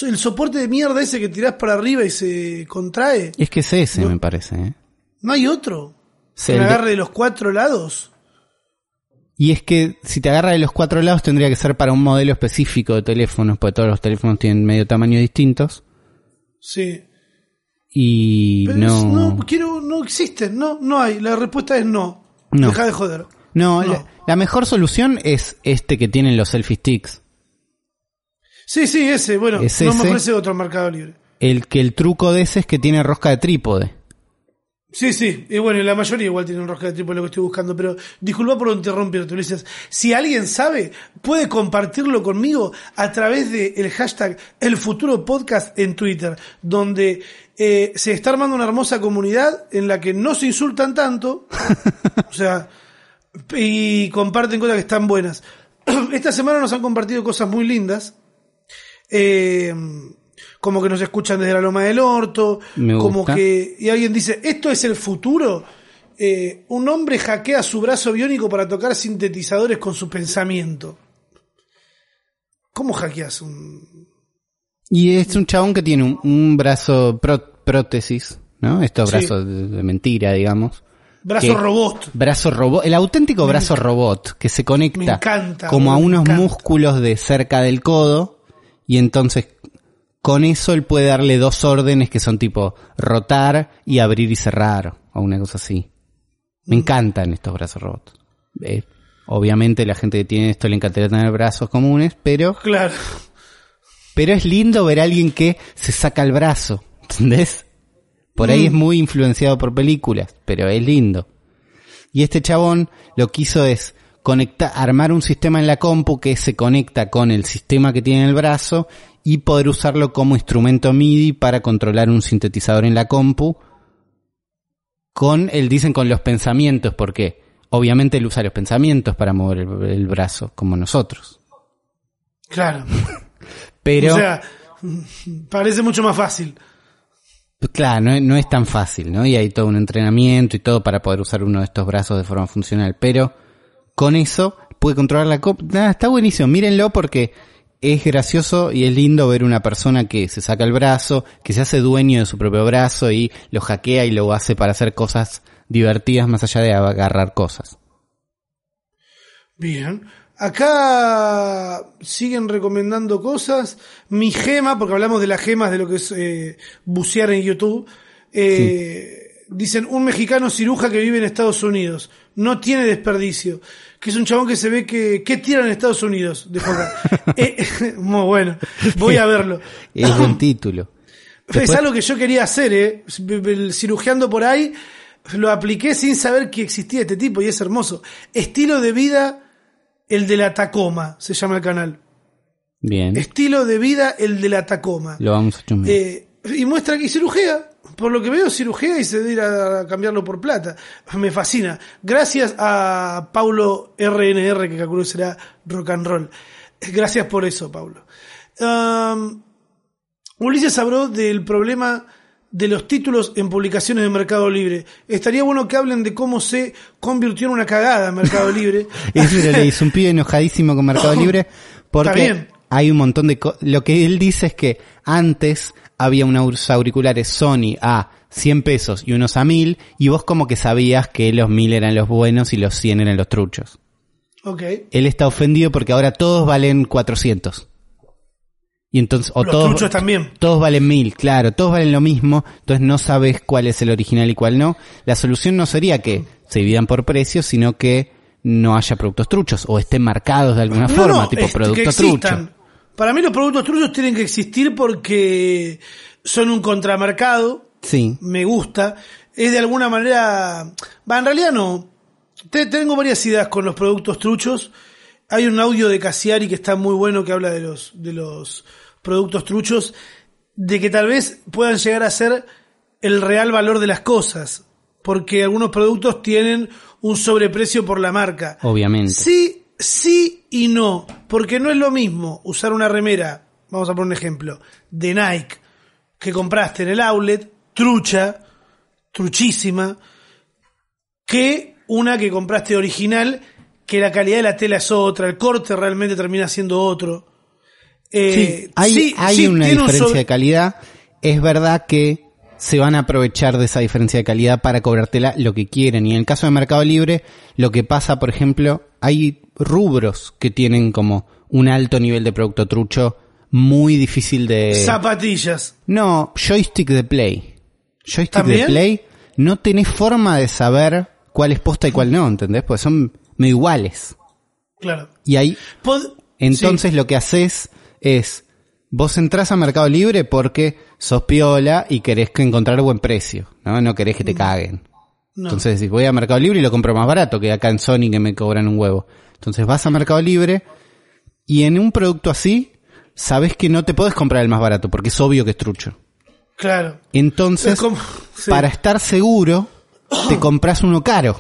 el soporte de mierda ese que tirás para arriba y se contrae. Es que es ese, No. me parece. ¿eh? No hay otro. Que de- agarre de los cuatro lados. Y es que si te agarra de los cuatro lados tendría que ser para un modelo específico de teléfonos, porque todos los teléfonos tienen medio tamaño distintos. Sí. Y Pero no... no quiero, no existen, no, no hay. La respuesta es no. No. Deja de joder. No, No. La, la mejor solución es este que tienen los selfie sticks. Sí, sí, ese, bueno, ¿Es no me ese? ofrece otro Mercado Libre. El que el truco de ese es que tiene rosca de trípode. Sí, sí, y bueno, la mayoría igual tienen rosca de trípode lo que estoy buscando, pero disculpa por interrumpirte, Ulises. Si alguien sabe, puede compartirlo conmigo a través del hashtag El Futuro Podcast en Twitter, donde eh, se está armando una hermosa comunidad en la que no se insultan tanto, o sea, y comparten cosas que están buenas. Esta semana nos han compartido cosas muy lindas. Eh, como que nos escuchan desde la Loma del Orto, Me como gusta. que y alguien dice, ¿esto es el futuro? Eh, un hombre hackea su brazo biónico para tocar sintetizadores con su pensamiento. ¿Cómo hackeas un...? Y es un chabón que tiene un, un brazo pró- prótesis, ¿no? Estos Sí. brazos de, de mentira, digamos. Brazo Que- robot. Brazo robot, el auténtico brazo robot que se conecta encanta, como a unos encanta. músculos de cerca del codo y entonces con eso él puede darle dos órdenes que son tipo rotar y abrir y cerrar, o una cosa así. Me encantan estos brazos robots. Eh, obviamente la gente que tiene esto le encantaría tener brazos comunes, pero, Claro. pero es lindo ver a alguien que se saca el brazo, ¿entendés? Por ahí es muy influenciado por películas, pero es lindo. Y este chabón lo que hizo es conectar, armar un sistema en la compu que se conecta con el sistema que tiene en el brazo y poder usarlo como instrumento MIDI para controlar un sintetizador en la compu con, él dicen con los pensamientos, porque obviamente él usa los pensamientos para mover el, el brazo, como nosotros. Claro. Pero, O sea, parece mucho más fácil. claro, no, es- no es tan fácil, ¿no? Y hay todo un entrenamiento y todo para poder usar uno de estos brazos de forma funcional. Pero con eso puede controlar la copa. Nada, está buenísimo. Mírenlo porque es gracioso y es lindo ver una persona que se saca el brazo, que se hace dueño de su propio brazo y lo hackea y lo hace para hacer cosas divertidas más allá de agarrar cosas. Bien. Acá siguen recomendando cosas. Mi gema, porque hablamos de las gemas de lo que es eh, bucear en YouTube. eh, Dicen, un mexicano ciruja que vive en Estados Unidos. No tiene desperdicio. Que es un chabón que se ve que... ¿Qué tiran en Estados Unidos? Acá. Eh, muy bueno. Voy a verlo. Es buen título. Es algo que yo quería hacer, ¿eh? Cirujeando por ahí, lo apliqué sin saber que existía este tipo y es hermoso. Estilo de vida, el de la Tacoma, se llama el canal. Bien. Estilo de vida, el de la Tacoma. Lo vamos a. Eh, y muestra que cirujea. Por lo que veo, cirujea y se debe ir a cambiarlo por plata. Me fascina. Gracias a Paulo RNR, que calculo será rock and roll. Gracias por eso, Paulo. Um, Ulises habló del problema de los títulos en publicaciones de Mercado Libre. Estaría bueno que hablen de cómo se convirtió en una cagada Mercado Libre. Eso es un pibe enojadísimo con Mercado Libre porque hay un montón de co- lo que él dice es que antes había unos auriculares Sony a 100 pesos y unos a 1000 y vos como que sabías que los 1000 eran los buenos y los 100 eran los truchos. ok. Él está ofendido porque ahora todos valen 400. Y entonces o Los todos truchos también. todos valen 1000, claro, todos valen lo mismo, entonces no sabes cuál es el original y cuál no. La solución no sería que se dividan por precios, sino que no haya productos truchos o estén marcados de alguna No, forma, no, tipo es- producto trucho. Para mí los productos truchos tienen que existir porque son un contramercado. Sí. Me gusta. Es de alguna manera... Va, en realidad no. Te- tengo varias ideas con los productos truchos. Hay un audio de Cassiari que está muy bueno que habla de los, de los productos truchos. De que tal vez puedan llegar a ser el real valor de las cosas. Porque algunos productos tienen un sobreprecio por la marca. Obviamente. Sí, sí y no, porque no es lo mismo usar una remera, vamos a poner un ejemplo, de Nike que compraste en el outlet, trucha, truchísima, que una que compraste original, que la calidad de la tela es otra, el corte realmente termina siendo otro. Eh, Sí, hay, sí, hay sí, una un diferencia sobre- de calidad. Es verdad que se van a aprovechar de esa diferencia de calidad para cobrártela lo que quieren. Y en el caso de Mercado Libre, lo que pasa, por ejemplo, hay rubros que tienen como un alto nivel de producto trucho muy difícil de... Zapatillas. No, joystick de Play. Joystick ¿También? de Play, no tenés forma de saber cuál es posta y cuál no, ¿entendés? Pues son medio iguales. Claro. Y ahí Pod- entonces lo que haces es, vos entrás a Mercado Libre porque sos piola y querés que encontrar buen precio, ¿no? No querés que te caguen. no. Entonces decís, voy a Mercado Libre y lo compro más barato que acá en Sony que me cobran un huevo. Entonces vas a Mercado Libre y en un producto así, sabes que no te podés comprar el más barato porque es obvio que es trucho. claro. Entonces, Es como- sí, para estar seguro, te compras uno caro.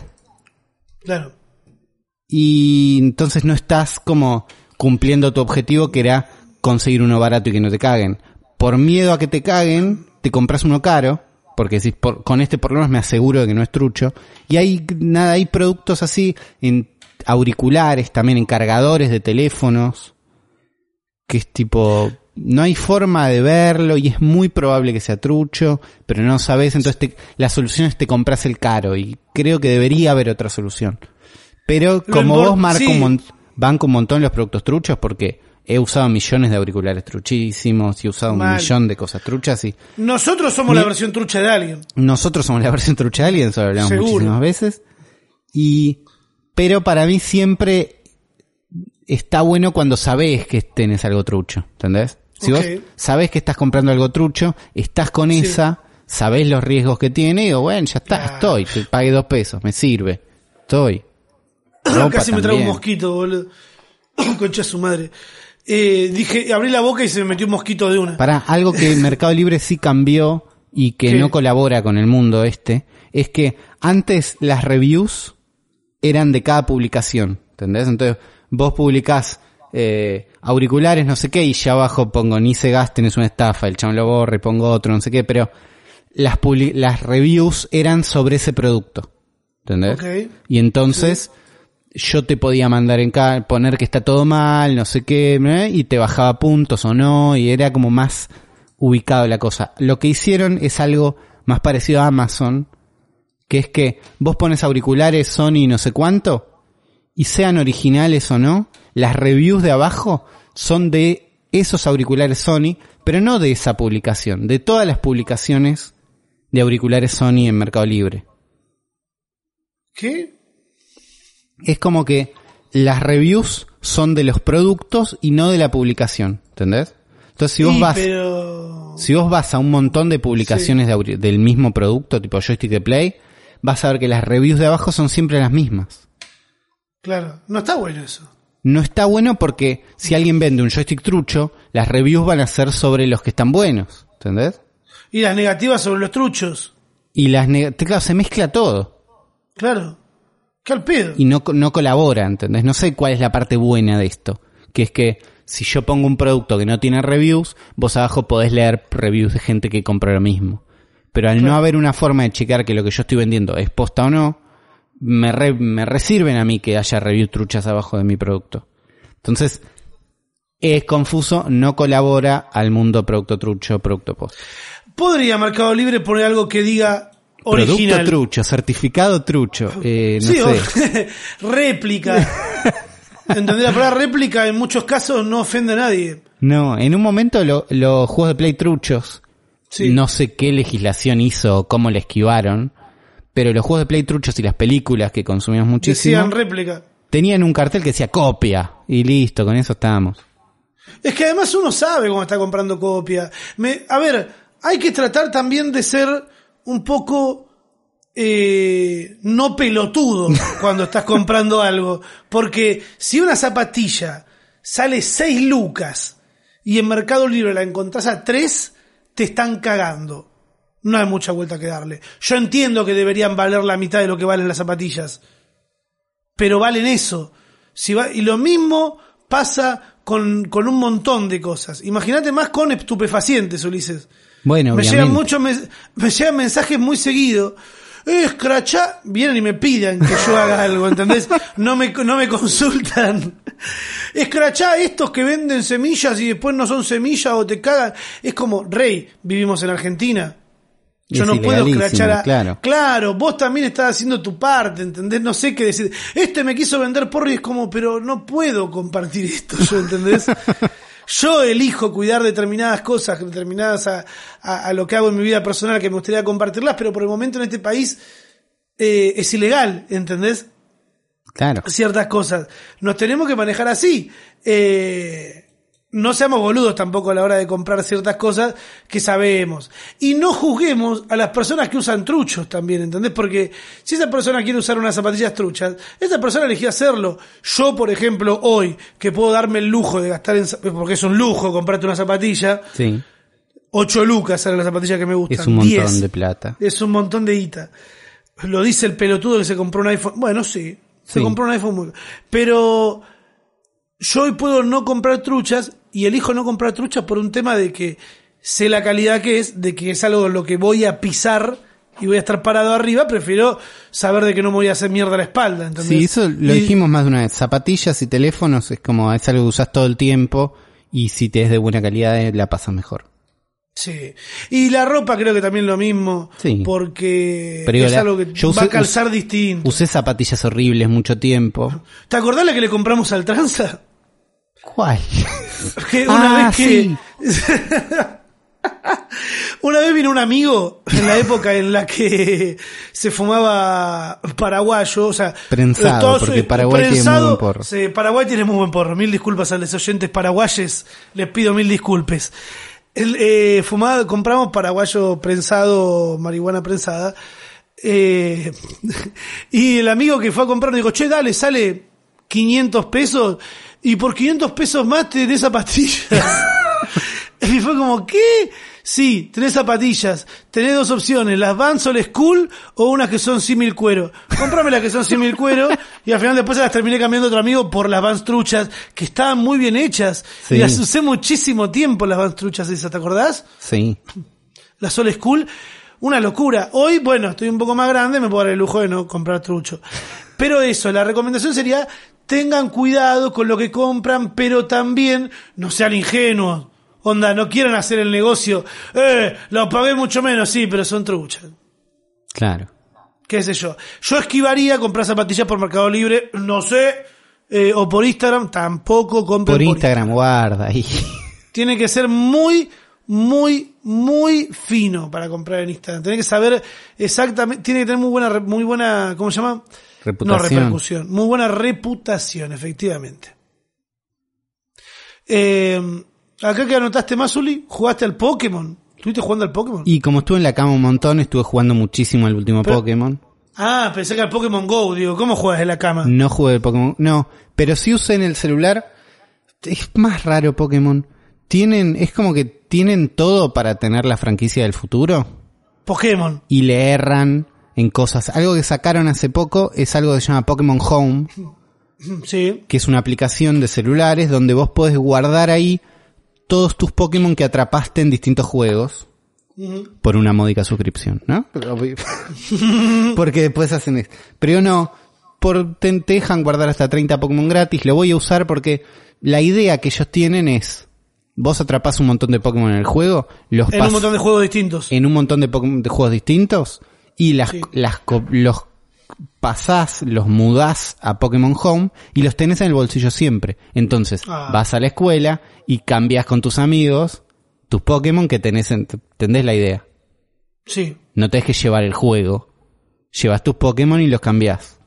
Claro. y entonces no estás como cumpliendo tu objetivo que era conseguir uno barato y que no te caguen. Por miedo a que te caguen, te compras uno caro, porque decís, por, con este por lo menos me aseguro de que no es trucho. Y hay nada, hay productos así en auriculares, también en cargadores de teléfonos, que es tipo, no hay forma de verlo y es muy probable que sea trucho, pero no sabes, entonces te- la solución es te compras el caro y creo que debería haber otra solución. Pero como vos marca sí. mon- banco un montón los productos truchos porque he usado millones de auriculares truchísimos y he usado un millón de cosas truchas y Nosotros somos la versión trucha de alguien. nosotros somos la versión trucha de alguien, eso lo hablamos Seguro. muchísimas veces. Y, pero para mí siempre está bueno cuando sabés que tenés algo trucho, ¿entendés? Si vos sabés que estás comprando algo trucho, estás con Sí. esa, sabés los riesgos que tiene y digo, bueno, ya está, estoy, te pagué dos pesos, me sirve, estoy. Casi me trago un mosquito, boludo. Concha su madre. Eh, dije, abrí la boca y se me metió un mosquito de una. Para algo que Mercado Libre sí cambió y que ¿Qué? no colabora con el mundo este, es que antes las reviews eran de cada publicación, ¿entendés? Entonces vos publicás eh, auriculares, no sé qué, y ya abajo pongo ni se gasten, es una estafa, el chabón lo borra y pongo otro, no sé qué, pero las, las reviews eran sobre ese producto, ¿entendés? Ok. Y entonces yo te podía mandar en poner que está todo mal, no sé qué, y te bajaba puntos o no, y era como más ubicado la cosa. Lo que hicieron es algo más parecido a Amazon, que es que vos pones auriculares Sony no sé cuánto, y sean originales o no, las reviews de abajo son de esos auriculares Sony, pero no de esa publicación, de todas las publicaciones de auriculares Sony en Mercado Libre. ¿Qué? Es como que las reviews son de los productos y no de la publicación, ¿entendés? Entonces si vos Sí, vas, pero... si vos vas a un montón de publicaciones de del mismo producto, tipo joystick de play, vas a ver que las reviews de abajo son siempre las mismas. Claro, no está bueno eso. No está bueno porque si alguien vende un joystick trucho, las reviews van a ser sobre los que están buenos, ¿entendés? Y las negativas sobre los truchos. Y las neg- claro, se mezcla todo Claro. ¿Qué al pedo? y no, no colabora, ¿entendés? No sé cuál es la parte buena de esto, que es que si yo pongo un producto que no tiene reviews, vos abajo podés leer reviews de gente que compró lo mismo. Pero al no haber una forma de checar que lo que yo estoy vendiendo es posta o no, me, re- me resirven a mí que haya reviews truchas abajo de mi producto. Entonces, es confuso, no colabora al mundo producto trucho, producto post. ¿Podría Mercado Libre poner algo que diga original? Producto trucho, certificado trucho, eh, no sí, sé. réplica. ¿Entendés? La palabra réplica en muchos casos no ofende a nadie. No, en un momento lo- los juegos de Play truchos, Sí. no sé qué legislación hizo o cómo le esquivaron, pero los juegos de Play truchos y las películas que consumimos muchísimo Decían réplica. tenían un cartel que decía copia y listo, con eso estábamos. Es que además uno sabe cómo está comprando copia. Me, a ver, hay que tratar también de ser un poco eh, no pelotudo cuando estás comprando algo. Porque si una zapatilla sale 6 lucas y en Mercado Libre la encontrás a 3, te están cagando. No hay mucha vuelta que darle. Yo entiendo que deberían valer la mitad de lo que valen las zapatillas pero valen eso. Si va, y lo mismo pasa con, con un montón de cosas. Imagínate más con estupefacientes, Ulises. Bueno, me obviamente. llegan muchos me llegan mensajes muy seguidos. Eh, escrachá, vienen y me piden que yo haga algo, ¿entendés? No me, no me consultan. Escrachá estos que venden semillas y después no son semillas o te cagan. Es como, rey, vivimos en Argentina. Yo Es no puedo escrachar a... claro. Claro, vos también estás haciendo tu parte, ¿entendés? No sé qué decir. Este me quiso vender porro y es como, pero no puedo compartir esto, ¿yo entendés? Yo elijo cuidar determinadas cosas, determinadas a, a- a lo que hago en mi vida personal que me gustaría compartirlas, pero por el momento en este país eh, es ilegal, ¿entendés? Claro. Ciertas cosas. Nos tenemos que manejar así. Eh, no seamos boludos tampoco a la hora de comprar ciertas cosas que sabemos. Y no juzguemos a las personas que usan truchos también, ¿entendés? Porque si esa persona quiere usar unas zapatillas truchas, esa persona eligió hacerlo. Yo, por ejemplo, hoy, que puedo darme el lujo de gastar en... Porque es un lujo comprarte una zapatilla, Sí. 8 lucas salen las zapatillas que me gustan. Es un montón 10. de plata. Es un montón de guita. Lo dice el pelotudo que se compró un iPhone. Bueno, sí. Se Sí. compró un iPhone muy... Pero yo hoy puedo no comprar truchas y elijo no comprar truchas por un tema de que sé la calidad que es, de que es algo en lo que voy a pisar y voy a estar parado arriba. Prefiero saber de que no me voy a hacer mierda la espalda. ¿entendés? Sí, eso lo Y- dijimos más de una vez. Zapatillas y teléfonos es como, es algo que usas todo el tiempo y si te es de buena calidad eh, la pasas mejor. Sí. Y la ropa creo que también lo mismo. Sí. Porque Pero es la- algo que yo va a usé- calzar distinto. Usé zapatillas horribles mucho tiempo. ¿Te acordás la que le compramos al tranza? ¿Cuál? Que una Ah, vez que. una vez vino un amigo en la época en la que se fumaba paraguayo, o sea, Prensado, todos, porque Paraguay tiene muy buen porro. Sí, Paraguay tiene muy buen porro. Mil disculpas a los oyentes paraguayes, les pido mil disculpes. El, eh, fumaba, compramos paraguayo prensado, marihuana prensada. eh, y el amigo que fue a comprar dijo, che, dale, sale 500 pesos y por 500 pesos más te tenés zapatillas. y fue como, ¿qué? Sí, tenés zapatillas, tenés dos opciones, las Vans Old School o unas que son simil cuero. Comprame las que son simil cuero y al final después se las terminé cambiando a otro amigo por las Vans truchas, que estaban muy bien hechas. Sí. Y las usé muchísimo tiempo las Vans truchas esas, ¿te acordás? Sí. las Old School, una locura. Hoy, bueno, estoy un poco más grande, me puedo dar el lujo de no comprar trucho. Pero eso, la recomendación sería, tengan cuidado con lo que compran, pero también no sean ingenuos. Onda, no quieran hacer el negocio, eh, lo pagué mucho menos, sí, pero son truchas. Claro. ¿Qué sé yo? Yo esquivaría comprar zapatillas por Mercado Libre, no sé, eh, o por Instagram, tampoco compren Por Instagram, guarda ahí. tiene que ser muy, muy, muy fino para comprar en Instagram. Tiene que saber exactamente, tiene que tener muy buena, muy buena, ¿cómo se llama? No repercusión, muy buena reputación, efectivamente. Eh, acá que anotaste más, Uli, jugaste al Pokémon. ¿Estuviste jugando al Pokémon? Y como estuve en la cama un montón, estuve jugando muchísimo el último Pero- Pokémon. Ah, pensé que al Pokémon Go, digo, ¿cómo juegas en la cama? No jugué el Pokémon, no, pero sí usé en el celular. Es más raro Pokémon. Tienen, es como que tienen todo para tener la franquicia del futuro Pokémon. y le erran en cosas. Algo que sacaron hace poco es algo que se llama Pokémon Home, Sí. que es una aplicación de celulares donde vos podés guardar ahí todos tus Pokémon que atrapaste en distintos juegos por una módica suscripción, ¿no? Porque después hacen esto. Pero yo no, por, te, dejan guardar hasta 30 Pokémon gratis, lo voy a usar porque la idea que ellos tienen es, vos atrapás un montón de Pokémon en el juego, los En un montón de juegos distintos. en un montón de, Pokémon- de juegos distintos y las, Sí. las co- los pasás, los mudás a Pokémon Home y los tenés en el bolsillo siempre. Entonces, Ah. vas a la escuela y cambias con tus amigos tus Pokémon que tenés, en- ¿entendés la idea? Sí. No tenés que llevar el juego. Llevas tus Pokémon y los cambiás.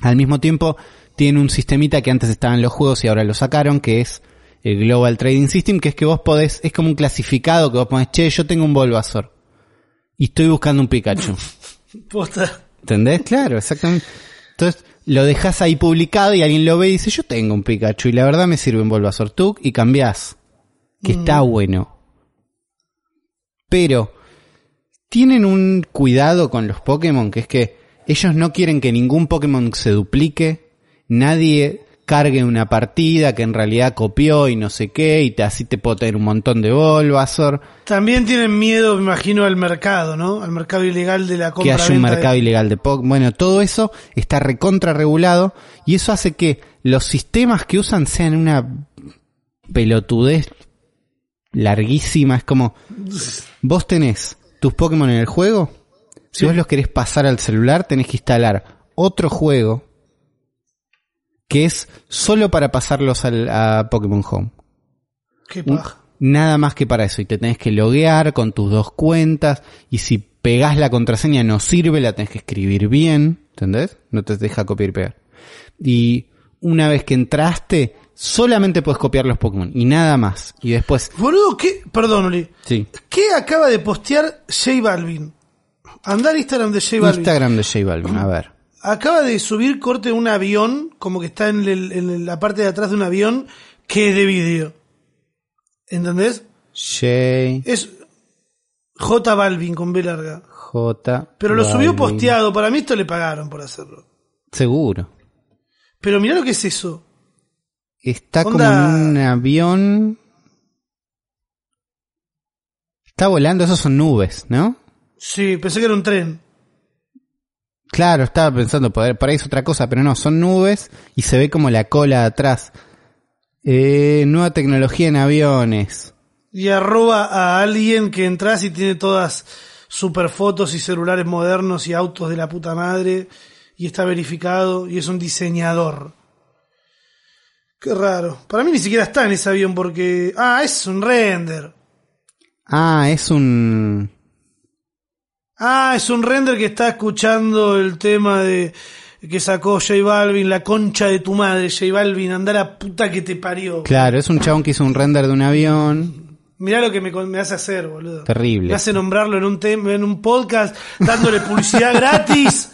Al mismo tiempo, tiene un sistemita que antes estaba en los juegos y ahora lo sacaron, que es el Global Trading System, que es que vos podés, es como un clasificado que vos ponés, che, yo tengo un Bulbasaur. Y estoy buscando un Pikachu. Posta. ¿Entendés? Claro, exactamente. Entonces, lo dejas ahí publicado y alguien lo ve y dice, yo tengo un Pikachu y la verdad me sirve un Bulbasaur y cambiás. Que está bueno. Pero, tienen un cuidado con los Pokémon, que es que ellos no quieren que ningún Pokémon se duplique, nadie cargue una partida que en realidad copió y no sé qué, y te, así te puedo tener un montón de Bulbasaur, También tienen miedo, me imagino, al mercado, ¿no? Al mercado ilegal de la que compra. haya un mercado ilegal de Pokémon. Bueno, todo eso está recontra regulado y eso hace que los sistemas que usan sean una pelotudez larguísima. Es como, vos tenés tus Pokémon en el juego, si Sí. vos los querés pasar al celular, tenés que instalar otro juego que es solo para pasarlos al, a Pokémon Home. Qué paja. Nada más que para eso. Y te tenés que loguear con tus dos cuentas. Y si pegás la contraseña no sirve, la tenés que escribir bien. ¿Entendés? No te deja copiar y pegar. Y una vez que entraste, solamente puedes copiar los Pokémon. Y nada más. Y después, Boludo, ¿qué? Perdón, Uli. sí. ¿Qué acaba de postear J Balvin? Andar Instagram de J Balvin. Instagram de J Balvin. A ver. Acaba de subir corte de un avión, como que está en, el- en la parte de atrás de un avión, que es de vídeo. ¿Entendés? J. Es J Balvin con B larga. J. Pero lo subió posteado. Para mí esto le pagaron por hacerlo. Seguro. Pero mirá lo que es eso. Está como en un avión. Está volando, esos son nubes, ¿no? Sí, pensé que era un tren. Claro, estaba pensando, por por ahí es otra cosa, pero no, son nubes y se ve como la cola atrás. Eh, nueva tecnología en aviones. Y arroba a alguien que entras y tiene todas super fotos y celulares modernos y autos de la puta madre. Y está verificado y es un diseñador. Qué raro. Para mí ni siquiera está en ese avión porque... Ah, es un render. Ah, es un... Ah, es un render que está escuchando el tema de que sacó J Balvin, la concha de tu madre, J Balvin, anda la puta que te parió. Claro, es un chabón que hizo un render de un avión. Mirá lo que me, me hace hacer, boludo. Terrible. Me hace nombrarlo en un tema, en un podcast, dándole publicidad gratis.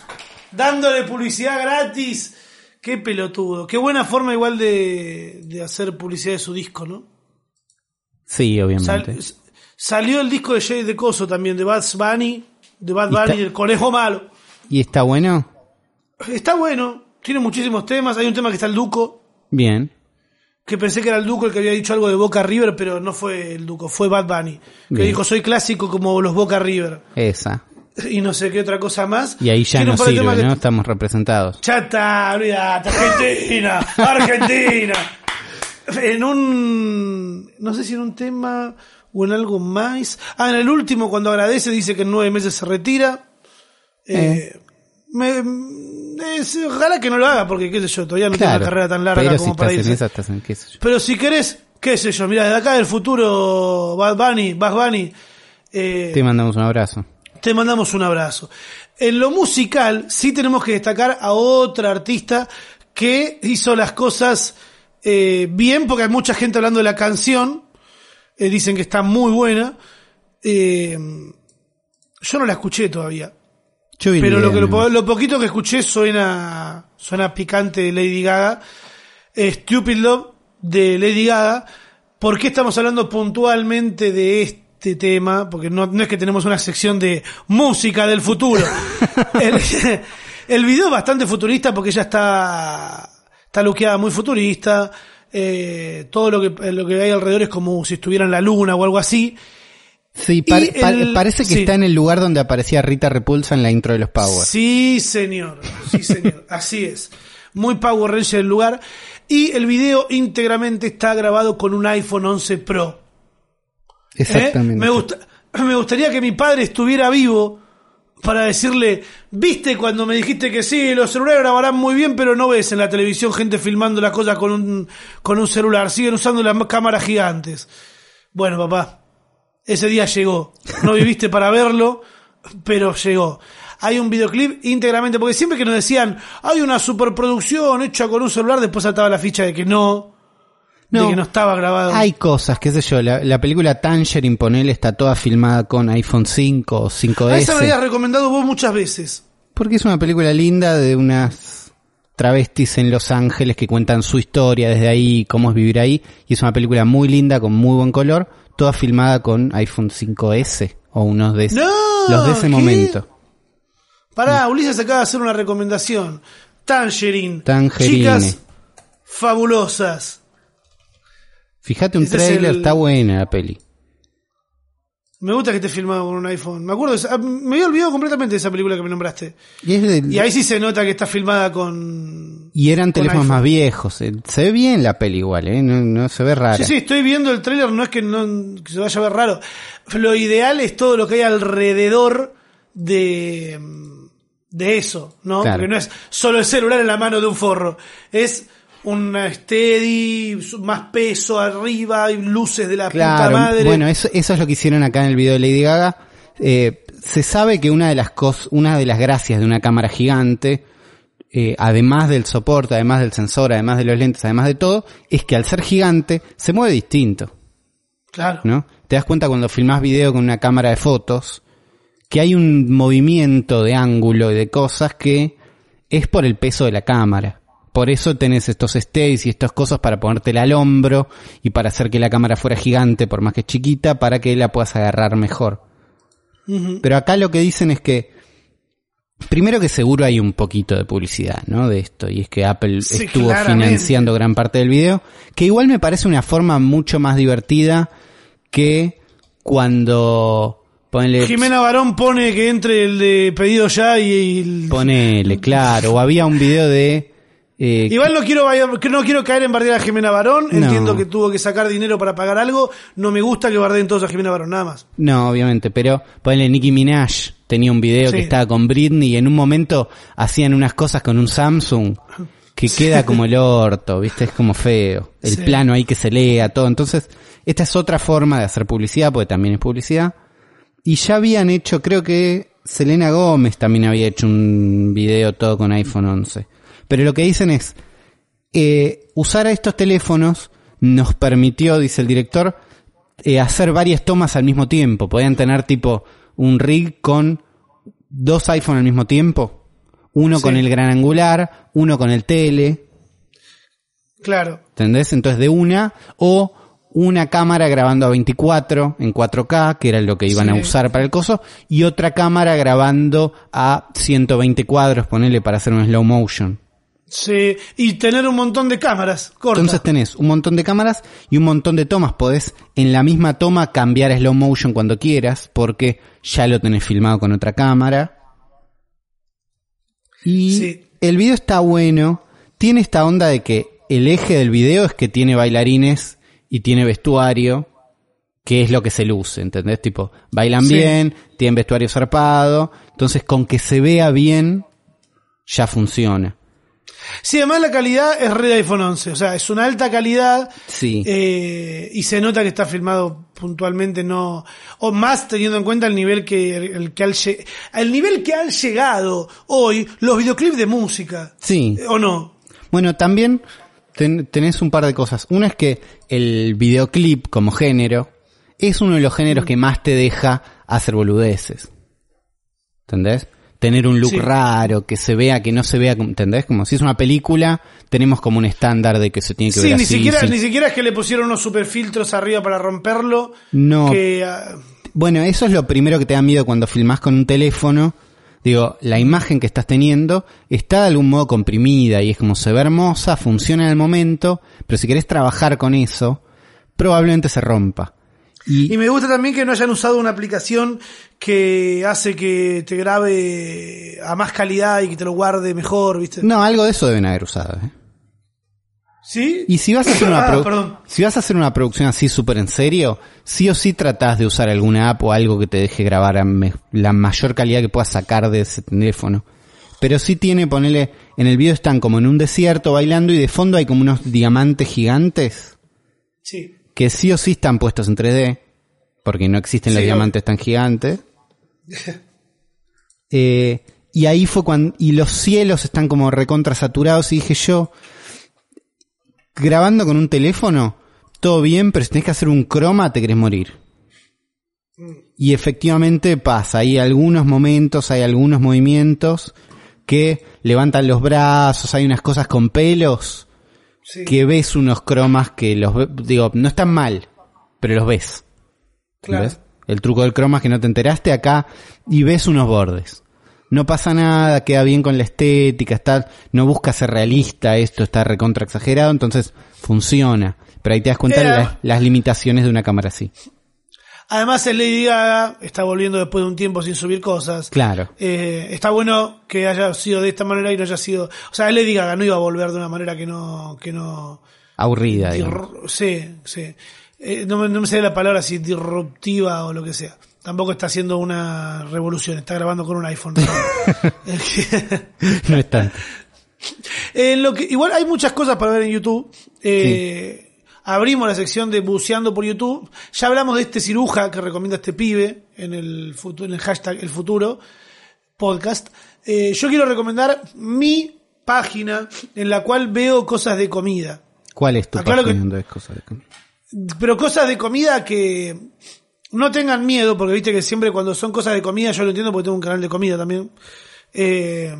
Dándole publicidad gratis. Qué pelotudo. Qué buena forma igual de, de hacer publicidad de su disco, ¿no? Sí, obviamente. Sal- salió el disco de Jay de Coso también, de Bad Bunny, de Bad Y está- Bunny, el conejo malo. ¿Y está bueno? Está bueno, tiene muchísimos temas. Hay un tema que está el Duco, Bien. que pensé que era el Duco el que había dicho algo de Boca River, pero no fue el Duco, fue Bad Bunny. Que Bien. dijo, soy clásico como los Boca River. Esa. Y no sé qué otra cosa más. Y ahí ya no sirve, que- ¿no? Estamos representados. Chata, olvídate, Argentina, Argentina. En un, no sé si en un tema o en algo más. Ah, en el último, cuando agradece, dice que en nueve meses se retira. Eh, me- es- ojalá que no lo haga, porque qué sé yo, todavía no Claro. una carrera tan larga si como para irse. esa, en qué sé yo. Pero si querés, qué sé yo, mira, desde acá del futuro, Bad Bunny, Bad Bunny, eh, Te mandamos un abrazo. te mandamos un abrazo. En lo musical, sí tenemos que destacar a otra artista que hizo las cosas eh, bien, porque hay mucha gente hablando de la canción. Eh, dicen que está muy buena. Eh, yo no la escuché todavía. Yo vi el Pero lo, que, lo, lo poquito que escuché suena, suena picante de Lady Gaga. Eh, Stupid Love de Lady Gaga. ¿Por qué estamos hablando puntualmente de este tema? Porque no, no es que tenemos una sección de música del futuro. el, el video es bastante futurista porque ella está, está luqueada muy futurista. Eh, todo lo que, lo que hay alrededor es como si estuviera en la luna o algo así. Sí, pa- parece que sí. está en el lugar donde aparecía Rita Repulsa en la intro de los Power. Sí, señor. Sí, señor. Así es. Muy Power Ranger el lugar. Y el video íntegramente está grabado con un iPhone 11 Pro. ¿eh? Exactamente. Me, gusta, me gustaría que mi padre estuviera vivo para decirle, viste cuando me dijiste que sí, los celulares grabarán muy bien, pero no ves en la televisión gente filmando las cosas con un, con un celular, siguen usando las cámaras gigantes. Bueno, papá, ese día llegó. No viviste para verlo, pero llegó. Hay un videoclip íntegramente, porque siempre que nos decían, hay una superproducción hecha con un celular, después saltaba la ficha de que no, de que no estaba grabado. Hay cosas, qué sé yo, la, la película Tangerine, ponele, está toda filmada con iPhone 5 o A esa me 5S. habías recomendado vos muchas veces. Porque es una película linda de unas travestis en Los Ángeles que cuentan su historia desde ahí, cómo es vivir ahí. Y es una película muy linda, con muy buen color, toda filmada con iPhone 5S o unos de, ese- ¡No! los de ese ¿Qué? momento. Pará, Ulises acaba de hacer una recomendación. Tangerine. Tangerine. Chicas fabulosas. Fíjate un es trailer, el- está buena la peli. Me gusta que esté filmado con un iPhone. Me acuerdo, esa- ah, me había olvidado completamente de esa película que me nombraste. Y, ahí sí se nota que está filmada con... y eran con teléfonos iPhone. más viejos. eh, Se ve bien la peli igual, ¿eh? no, no se ve rara. Sí, sí, estoy viendo el tráiler, no es que, no, que se vaya a ver raro. Lo ideal es todo lo que hay alrededor de, de eso, ¿no? Claro. Porque no es solo el celular en la mano de un forro. Es una steady, más peso arriba, y luces de la puta Claro, madre. bueno, eso, eso es lo que hicieron acá en el video de Lady Gaga. Eh, se sabe que una de las cos, una de las gracias de una cámara gigante, eh, además del soporte, además del sensor, además de los lentes, además de todo, es que al ser gigante se mueve distinto, claro. ¿no? Te das cuenta cuando filmás video con una cámara de fotos que hay un movimiento de ángulo y de cosas que es por el peso de la cámara. Por eso tenés estos stays y estas cosas para ponértela al hombro y para hacer que la cámara fuera gigante, por más que chiquita, para que la puedas agarrar mejor. Pero acá lo que dicen es que, primero que seguro hay un poquito de publicidad, ¿no? De esto, y es que Apple Sí, estuvo claramente. financiando gran parte del video, que igual me parece una forma mucho más divertida que cuando ponele, Jimena Barón pone que entre el de pedido ya y, y el- ponele, claro, o había un video de eh, Igual no quiero no quiero caer en bardear a Jimena Barón. No. Entiendo que tuvo que sacar dinero para pagar algo. No me gusta que bardeen todos a Jimena Barón, nada más. No, obviamente, pero ponele Nicki Minaj tenía un video Sí. que estaba con Britney y en un momento hacían unas cosas con un Samsung que queda como el orto, ¿viste? Es como feo. El Sí. plano ahí que se lea, todo. Entonces, esta es otra forma de hacer publicidad, porque también es publicidad. Y ya habían hecho, creo que Selena Gómez también había hecho un video todo con iPhone 11. Pero lo que dicen es, eh, usar a estos teléfonos nos permitió, dice el director, eh, hacer varias tomas al mismo tiempo. Podían tener tipo un rig con dos iPhone al mismo tiempo. Uno Sí. con el gran angular, uno con el tele, Claro. ¿entendés? Entonces de una, o una cámara grabando a 24 en 4K, que era lo que iban Sí. a usar para el coso, y otra cámara grabando a 120 cuadros, ponele para hacer un slow motion. Sí. Y tener un montón de cámaras cortas. Entonces tenés un montón de cámaras y un montón de tomas. Podés en la misma toma cambiar slow motion cuando quieras, porque ya lo tenés filmado con otra cámara. Y Sí. el video está bueno. Tiene esta onda de que el eje del video es que tiene bailarines y tiene vestuario, que es lo que se luce, ¿entendés? Tipo, bailan Sí. bien, tienen vestuario zarpado. Entonces, con que se vea bien, ya funciona. Sí, además la calidad es red iPhone 11. O sea, es una alta calidad. Sí. eh, y se nota que está filmado puntualmente, no. O más teniendo en cuenta el nivel que, el, que al, nivel que han llegado hoy los videoclips de música. Sí. ¿O no? Bueno, también ten- tenés un par de cosas. Una es que el videoclip como género es uno de los géneros que más te deja hacer boludeces. ¿Entendés? Tener un look Sí. raro, que se vea, que no se vea, ¿entendés? Como si es una película, tenemos como un estándar de que se tiene que Sí, ver ni así. siquiera, sí. ni siquiera es que le pusieron unos super filtros arriba para romperlo. No. Que, ah, Bueno, eso es lo primero que te da miedo cuando filmás con un teléfono. Digo, la imagen que estás teniendo está de algún modo comprimida y es como se ve hermosa, funciona en el momento, pero si querés trabajar con eso, probablemente se rompa. Y, Y me gusta también que no hayan usado una aplicación que hace que te grabe a más calidad y que te lo guarde mejor, ¿viste? no, algo de eso deben haber usado. ¿eh? ¿Sí? Y si vas a hacer una Ah, si vas a hacer una producción así súper en serio, sí o sí tratás de usar alguna app o algo que te deje grabar a la mayor calidad que puedas sacar de ese teléfono. Pero sí tiene, ponele, en el video están como en un desierto bailando y de fondo hay como unos diamantes gigantes Sí. Que sí o sí están puestos en 3D, porque no existen los Sí, diamantes tan gigantes. Eh, y ahí fue cuando, y los cielos están como recontra saturados y dije yo, grabando con un teléfono, todo bien, pero si tenés que hacer un croma te querés morir. Y efectivamente pasa, hay algunos momentos, hay algunos movimientos que levantan los brazos, hay unas cosas con pelos, sí. que ves unos cromas que los digo, no están mal, pero los ves. Claro. ¿Ves? El truco del croma es que no te enteraste acá y ves unos bordes. No pasa nada, queda bien con la estética, está, no busca ser realista, esto está recontra exagerado, entonces funciona. Pero ahí te das cuenta de las, las limitaciones de una cámara así. Además, el Lady Gaga está volviendo después de un tiempo sin subir cosas. Claro. Eh, está bueno que haya sido de esta manera y no haya sido. O sea, Lady Gaga no iba a volver de una manera que no. Que no Aburrida, digamos. Sí, sí. Eh, no, me, no me sale la palabra si disruptiva o lo que sea. Tampoco está haciendo una revolución, está grabando con un iPhone. No es tanto. En lo que, igual hay muchas cosas para ver en YouTube. Eh, Abrimos la sección de buceando por YouTube. Ya hablamos de este ciruja que recomienda este pibe en el, futuro, en el hashtag El Futuro podcast. Eh, yo quiero recomendar mi página en la cual veo cosas de comida. ¿Cuál es tu Aclaro página que- donde ves cosas de comida? Pero cosas de comida que no tengan miedo, porque viste que siempre cuando son cosas de comida, yo lo entiendo porque tengo un canal de comida también. Eh,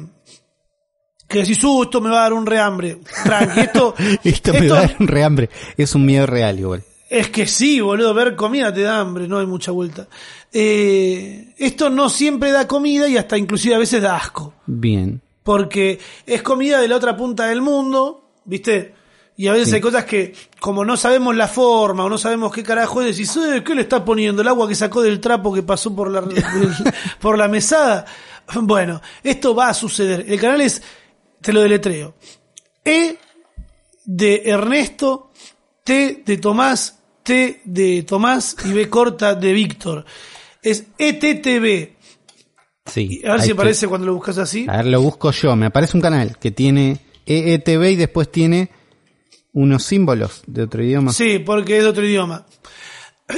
que decís, uh, esto me va a dar un rehambre. Tranqui, esto, Esto me va a dar un rehambre. Es un miedo real igual. Es que sí, boludo, ver comida te da hambre, no hay mucha vuelta. Eh, esto no siempre da comida y hasta inclusive a veces da asco. Bien. Porque es comida de la otra punta del mundo, ¿viste? Y a veces Sí. hay cosas que, como no sabemos la forma o no sabemos qué carajo es, decís, "Eh, ¿qué le está poniendo? ¿El agua que sacó del trapo que pasó por la, por la mesada? Bueno, esto va a suceder. El canal es, te lo deletreo. E de Ernesto, T de Tomás, T de Tomás y B corta de Víctor. Es ETTV. Sí. A ver si aparece cuando lo buscas así. A ver, lo busco yo. Me aparece un canal que tiene EETV y después tiene unos símbolos de otro idioma. Sí, porque es de otro idioma.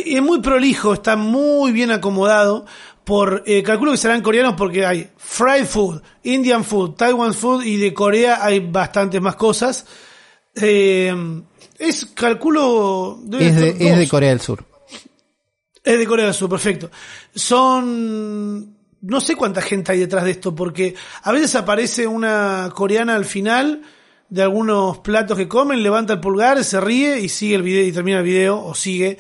Y es muy prolijo, está muy bien acomodado. Por, eh, calculo que serán coreanos porque hay fried food, Indian food, Taiwan food y de Corea hay bastantes más cosas. Eh, es, calculo... Es de, es de. Corea del Sur. Es de Corea del Sur, perfecto. Son. No sé cuánta gente hay detrás de esto, porque a veces aparece una coreana al final de algunos platos que comen, levanta el pulgar, se ríe y sigue el video y termina el video, o sigue.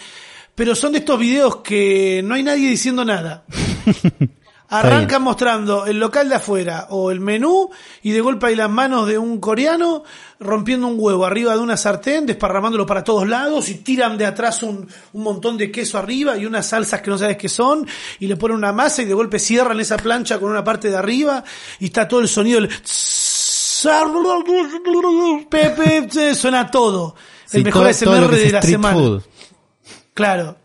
Pero son de estos videos que no hay nadie diciendo nada. Arrancan mostrando el local de afuera o el menú y de golpe hay las manos de un coreano rompiendo un huevo arriba de una sartén, desparramándolo para todos lados y tiran de atrás un, un montón de queso arriba y unas salsas que no sabes qué son y le ponen una masa y de golpe cierran esa plancha con una parte de arriba y está todo el sonido del Pepe, suena todo. El Sí, mejor todo- SMR todo de la semana. food. Claro.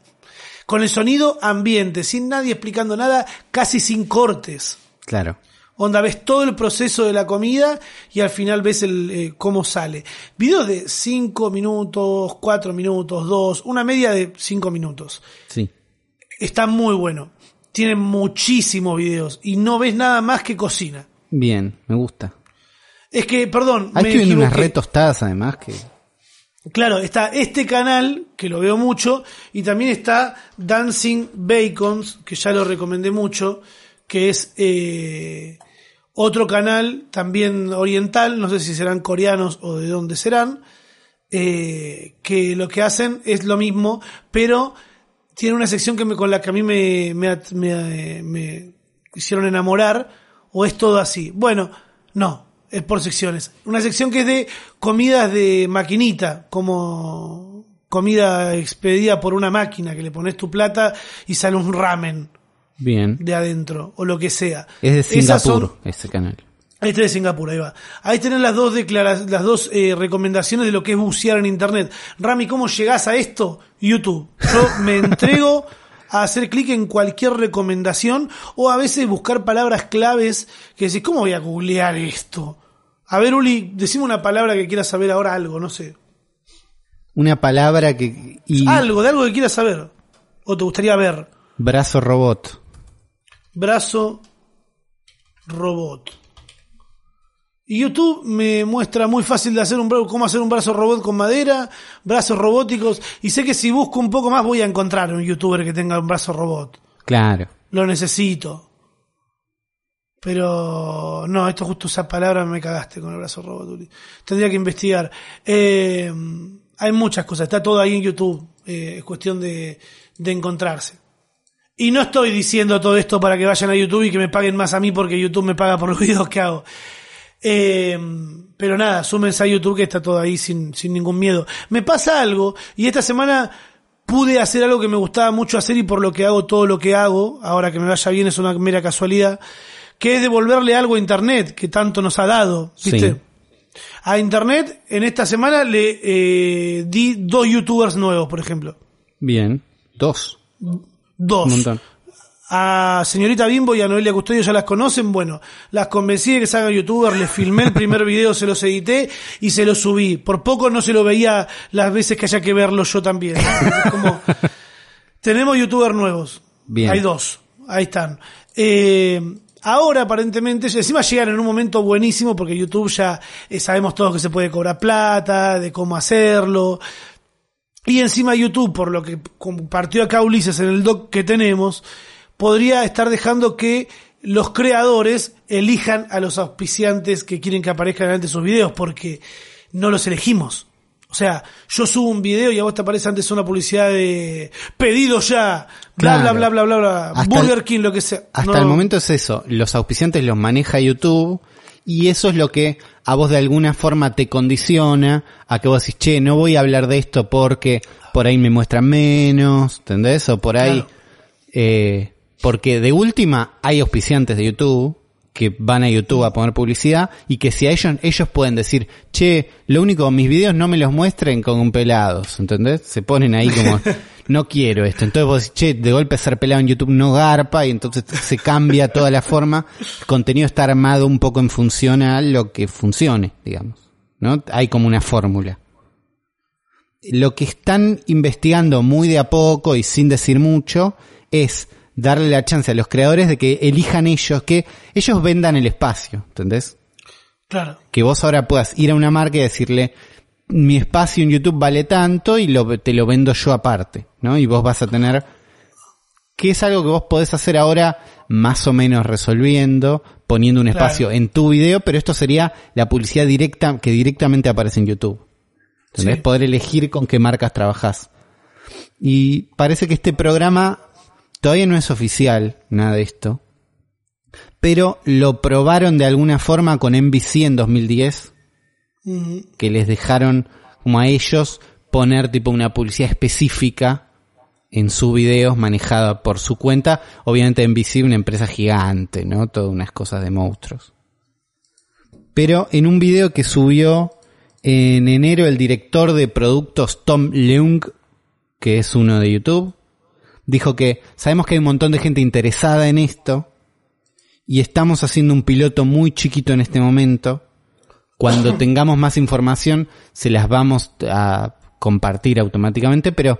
Con el sonido ambiente, sin nadie explicando nada, casi sin cortes. Claro. Onda, ves todo el proceso de la comida y al final ves el, eh, cómo sale. Videos de 5 minutos, 4 minutos, 2, una media de 5 minutos. Sí. Está muy bueno. Tiene muchísimos videos y no ves nada más que cocina. Bien, me gusta. Es que, perdón, Hay me que unas equivoqué. re tostadas además que... Claro, está este canal, que lo veo mucho, y también está Dancing Bacons, que ya lo recomendé mucho, que es eh, otro canal también oriental, no sé si serán coreanos o de dónde serán, eh, que lo que hacen es lo mismo, pero tiene una sección que me, con la que a mí me, me, me, me hicieron enamorar, o es todo así. Bueno, no, es por secciones. Una sección que es de comidas de maquinita, como comida expedida por una máquina, que le pones tu plata y sale un ramen Bien. de adentro, o lo que sea. Es de Esas son- Singapur ese canal. este de Singapur, ahí va. Ahí tenés las dos las dos eh, recomendaciones de lo que es bucear en internet. Rami, ¿cómo llegás a esto? YouTube. Yo me entrego a hacer clic en cualquier recomendación o a veces buscar palabras claves que decís, ¿cómo voy a googlear esto? A ver, Uli, decime una palabra que quieras saber ahora algo, no sé. Una palabra que... Y Algo, de algo que quieras saber. O te gustaría ver. brazo robot. Brazo robot. Y YouTube me muestra muy fácil de hacer un cómo hacer un brazo robot con madera, brazos robóticos, y sé que si busco un poco más voy a encontrar un youtuber que tenga un brazo robot. Claro. Lo necesito. Pero no, esto justo esa palabra me cagaste con el brazo robot. Tendría que investigar. Eh, hay muchas cosas, está todo ahí en YouTube. Eh, es cuestión de, de encontrarse. Y no estoy diciendo todo esto para que vayan a YouTube y que me paguen más a mí porque YouTube me paga por los videos que hago. Eh, pero nada, súmense a YouTube que está todo ahí sin, sin ningún miedo. Me pasa algo y esta semana pude hacer algo que me gustaba mucho hacer y por lo que hago todo lo que hago, ahora que me vaya bien es una mera casualidad, que es devolverle algo a Internet que tanto nos ha dado. ¿viste? Sí. A Internet en esta semana le eh, di dos youtubers nuevos, por ejemplo. Bien. Dos. Dos. Un montón. A señorita Bimbo y a Noelia Custodio ya las conocen, bueno, las convencí de que se hagan youtuber, les filmé el primer video, se los edité y se los subí. Por poco no se lo veía las veces que haya que verlo yo también. Es como, tenemos youtubers nuevos. Bien. Hay dos, ahí están. Eh, ahora aparentemente, encima llegan en un momento buenísimo porque YouTube ya eh, sabemos todos que se puede cobrar plata, de cómo hacerlo. Y encima YouTube, por lo que compartió acá Ulises en el doc que tenemos, podría estar dejando que los creadores elijan a los auspiciantes que quieren que aparezcan antes sus videos, porque no los elegimos. O sea, yo subo un video y a vos te aparece antes una publicidad de pedido ya, bla, Claro. bla, bla, bla, bla, bla, Burger King, lo que sea. Hasta No. el momento es eso. Los auspiciantes los maneja YouTube y eso es lo que a vos de alguna forma te condiciona a que vos decís, che, no voy a hablar de esto porque por ahí me muestran menos, ¿entendés? O por ahí... Claro. eh, porque de última hay auspiciantes de YouTube que van a YouTube a poner publicidad y que si a ellos, ellos pueden decir, che, lo único, mis videos no me los muestren con pelados, ¿entendés? Se ponen ahí como, no quiero esto. Entonces vos decís, che, de golpe ser pelado en YouTube no garpa y entonces se cambia toda la forma. El contenido está armado un poco en función a lo que funcione, digamos. ¿no? Hay como una fórmula. Lo que están investigando muy de a poco y sin decir mucho es darle la chance a los creadores de que elijan ellos, que ellos vendan el espacio, ¿entendés? Claro. Que vos ahora puedas ir a una marca y decirle, mi espacio en YouTube vale tanto y lo, te lo vendo yo aparte, ¿no? Y vos vas a tener, que es algo que vos podés hacer ahora más o menos resolviendo, poniendo un Claro. espacio en tu video, pero esto sería la publicidad directa que directamente aparece en YouTube. ¿Entendés? Sí. Poder elegir con qué marcas trabajás. Y parece que este programa todavía no es oficial, nada de esto. Pero lo probaron de alguna forma con NBC en 2010, Mm, que les dejaron como a ellos poner tipo una publicidad específica en sus videos manejada por su cuenta. Obviamente NBC una empresa gigante, ¿no? Todas unas cosas de monstruos. Pero en un video que subió en enero el director de productos Tom Leung, que es uno de YouTube, dijo que sabemos que hay un montón de gente interesada en esto y estamos haciendo un piloto muy chiquito en este momento. Cuando tengamos más información se las vamos a compartir automáticamente, pero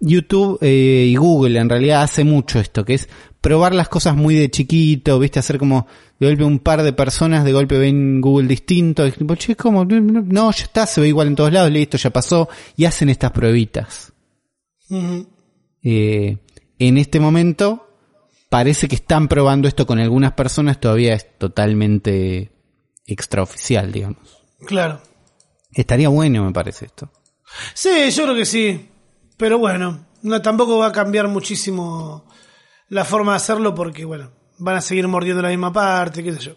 YouTube eh, y Google en realidad hace mucho esto, que es probar las cosas muy de chiquito, viste, hacer como de golpe un par de personas, de golpe ven Google distinto, y tipo, che, ¿cómo? No, ya está, se ve igual en todos lados, listo, ya pasó, y hacen estas pruebitas. Eh, en este momento parece que están probando esto con algunas personas, todavía es totalmente extraoficial, digamos. claro. Estaría bueno, me parece esto. Sí, yo creo que sí. Pero bueno, no, tampoco va a cambiar muchísimo la forma de hacerlo porque, bueno, van a seguir mordiendo la misma parte, qué sé yo.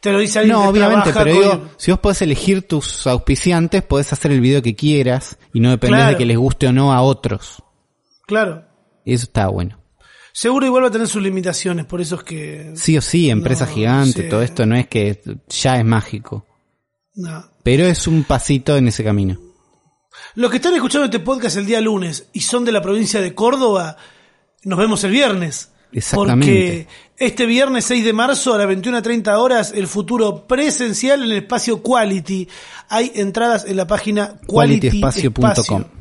Te lo dice alguien No, que obviamente, pero con- digo, si vos podés elegir tus auspiciantes, podés hacer el video que quieras y no dependés Claro. de que les guste o no a otros. Claro. Eso está bueno. Seguro igual va a tener sus limitaciones, por eso es que... Sí o sí, empresa No, gigante, sí. todo esto no es que ya es mágico. No. Pero es un pasito en ese camino. Los que están escuchando este podcast el día lunes y son de la provincia de Córdoba, nos vemos el viernes. Exactamente. Porque este viernes 6 de marzo a las 21.30 horas, el futuro presencial en el espacio Quality. Hay entradas en la página Quality QualityEspacio.com. Espacio.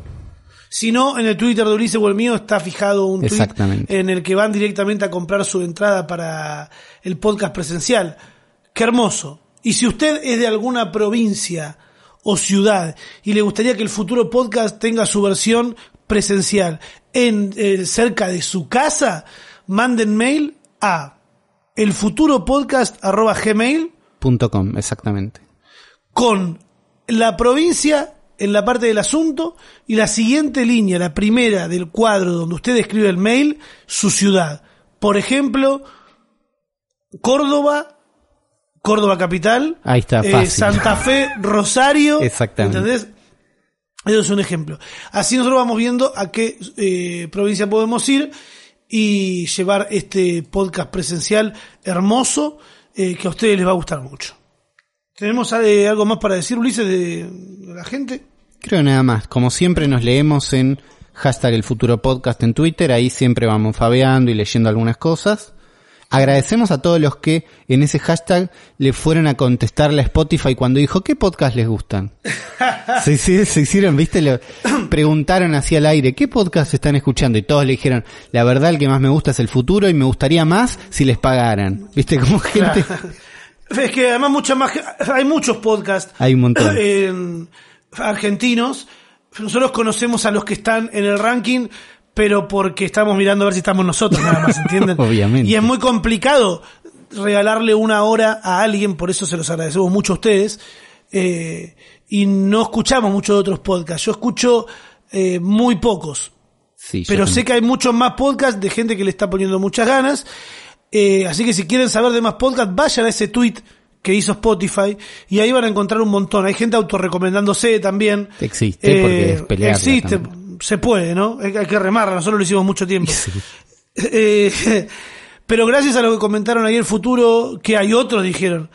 Si no, en el Twitter de Ulises o el mío está fijado un tweet en el que van directamente a comprar su entrada para el podcast presencial. Qué hermoso. Y si usted es de alguna provincia o ciudad y le gustaría que el futuro podcast tenga su versión presencial en eh, cerca de su casa, manden mail a elfuturopodcast@gmail Punto .com, exactamente. con la provincia en la parte del asunto y la siguiente línea, la primera del cuadro donde usted escribe el mail, su ciudad. Por ejemplo, Córdoba, Córdoba capital, Ahí está, eh, fácil. Santa Fe, Rosario, Exactamente. ¿entendés? Eso es un ejemplo. Así nosotros vamos viendo a qué eh, provincia podemos ir y llevar este podcast presencial hermoso eh, que a ustedes les va a gustar mucho. ¿Tenemos eh, algo más para decir, Ulises, de, la gente? Creo nada más. Como siempre nos leemos en hashtag el futuro podcast en Twitter. Ahí siempre vamos fabeando y leyendo algunas cosas. Agradecemos a todos los que en ese hashtag le fueron a contestarle a Spotify cuando dijo qué podcast les gustan. se, hici- se hicieron, viste, Lo- preguntaron hacia el aire qué podcast están escuchando y todos le dijeron la verdad el que más me gusta es el futuro y me gustaría más si les pagaran. Viste como gente. Es que además mucha más, hay muchos podcasts Hay un montón. en- argentinos. Nosotros conocemos a los que están en el ranking, pero porque estamos mirando a ver si estamos nosotros nada más, ¿entienden? Obviamente. Y es muy complicado regalarle una hora a alguien, por eso se los agradecemos mucho a ustedes. eh, y no escuchamos muchos de otros podcasts. Yo escucho eh, muy pocos. Sí, Pero sé que hay muchos más podcasts de gente que le está poniendo muchas ganas. Eh, así que si quieren saber de más podcasts, vayan a ese tweet que hizo Spotify y ahí van a encontrar un montón. Hay gente autorrecomendándose también. Eh, Existe, porque es pelearla Existe, también. se puede, ¿no? Hay, que remarla, nosotros lo hicimos mucho tiempo. Sí. Eh, pero gracias a lo que comentaron ahí el futuro, que hay otros, dijeron.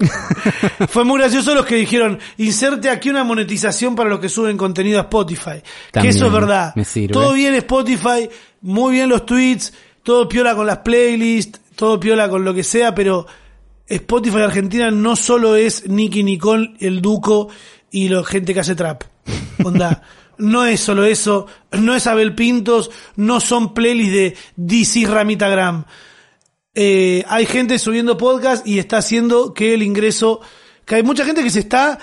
Fue muy gracioso los que dijeron, inserte aquí una monetización para los que suben contenido a Spotify. que eso es verdad. me sirve. Todo bien Spotify, muy bien los tweets, todo piola con las playlists, todo piola con lo que sea, pero Spotify Argentina no solo es Nicky Nicole, el Duco y la gente que hace trap. Onda, no es solo eso, no es Abel Pintos, no son playlists de DC Ramitagram. Eh, hay gente subiendo podcast y está haciendo que el ingreso, que hay mucha gente que se está,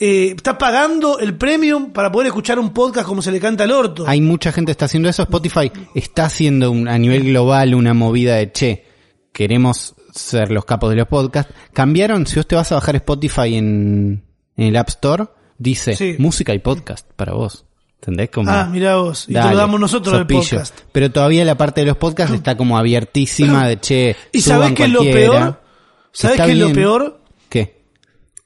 eh, está pagando el premium para poder escuchar un podcast como se le canta al orto. Hay mucha gente que está haciendo eso. Spotify está haciendo un- a nivel global una movida de che, queremos ser los capos de los podcasts. Cambiaron, si vos te vas a bajar Spotify en, en el App Store, dice Sí. música y podcast para vos. ¿Entendés? Como, Ah, mirá vos. Y te lo damos nosotros el podcast. Pero todavía la parte de los podcasts está como abiertísima de che. ¿Y sabés qué es lo cualquiera. peor? ¿Sabés qué es lo bien. peor?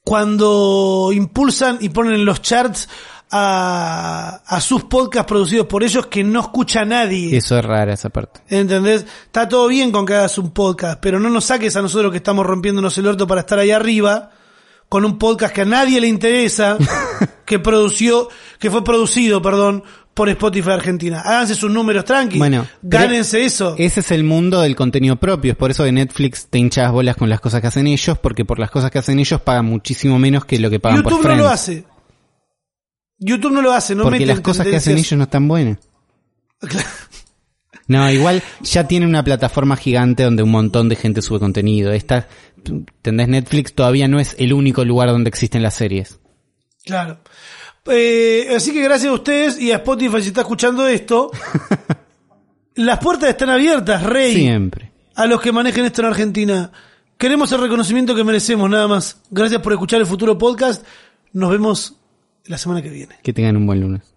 Cuando impulsan y ponen en los charts a, a sus podcasts producidos por ellos que no escucha nadie. Eso es rara esa parte. ¿Entendés? Está todo bien con que hagas un podcast, pero no nos saques a nosotros que estamos rompiéndonos el orto para estar ahí arriba con un podcast que a nadie le interesa, que produció, que fue producido, perdón, por Spotify Argentina. Háganse sus números tranqui. Bueno, gánense eso. Ese es el mundo del contenido propio. Es por eso de Netflix te hinchas bolas con las cosas que hacen ellos, porque por las cosas que hacen ellos pagan muchísimo menos que lo que pagan por YouTube no Friends. lo hace. YouTube no lo hace, no porque las cosas que hacen ellos no están buenas. No, igual ya tiene una plataforma gigante donde un montón de gente sube contenido. Esta, ¿entendés? Netflix todavía no es el único lugar donde existen las series. Claro. Eh, así que gracias a ustedes y a Spotify si está escuchando esto. las puertas están abiertas, Rey. Siempre. A los que manejen esto en Argentina. Queremos el reconocimiento que merecemos, nada más. Gracias por escuchar el futuro podcast. Nos vemos la semana que viene. Que tengan un buen lunes.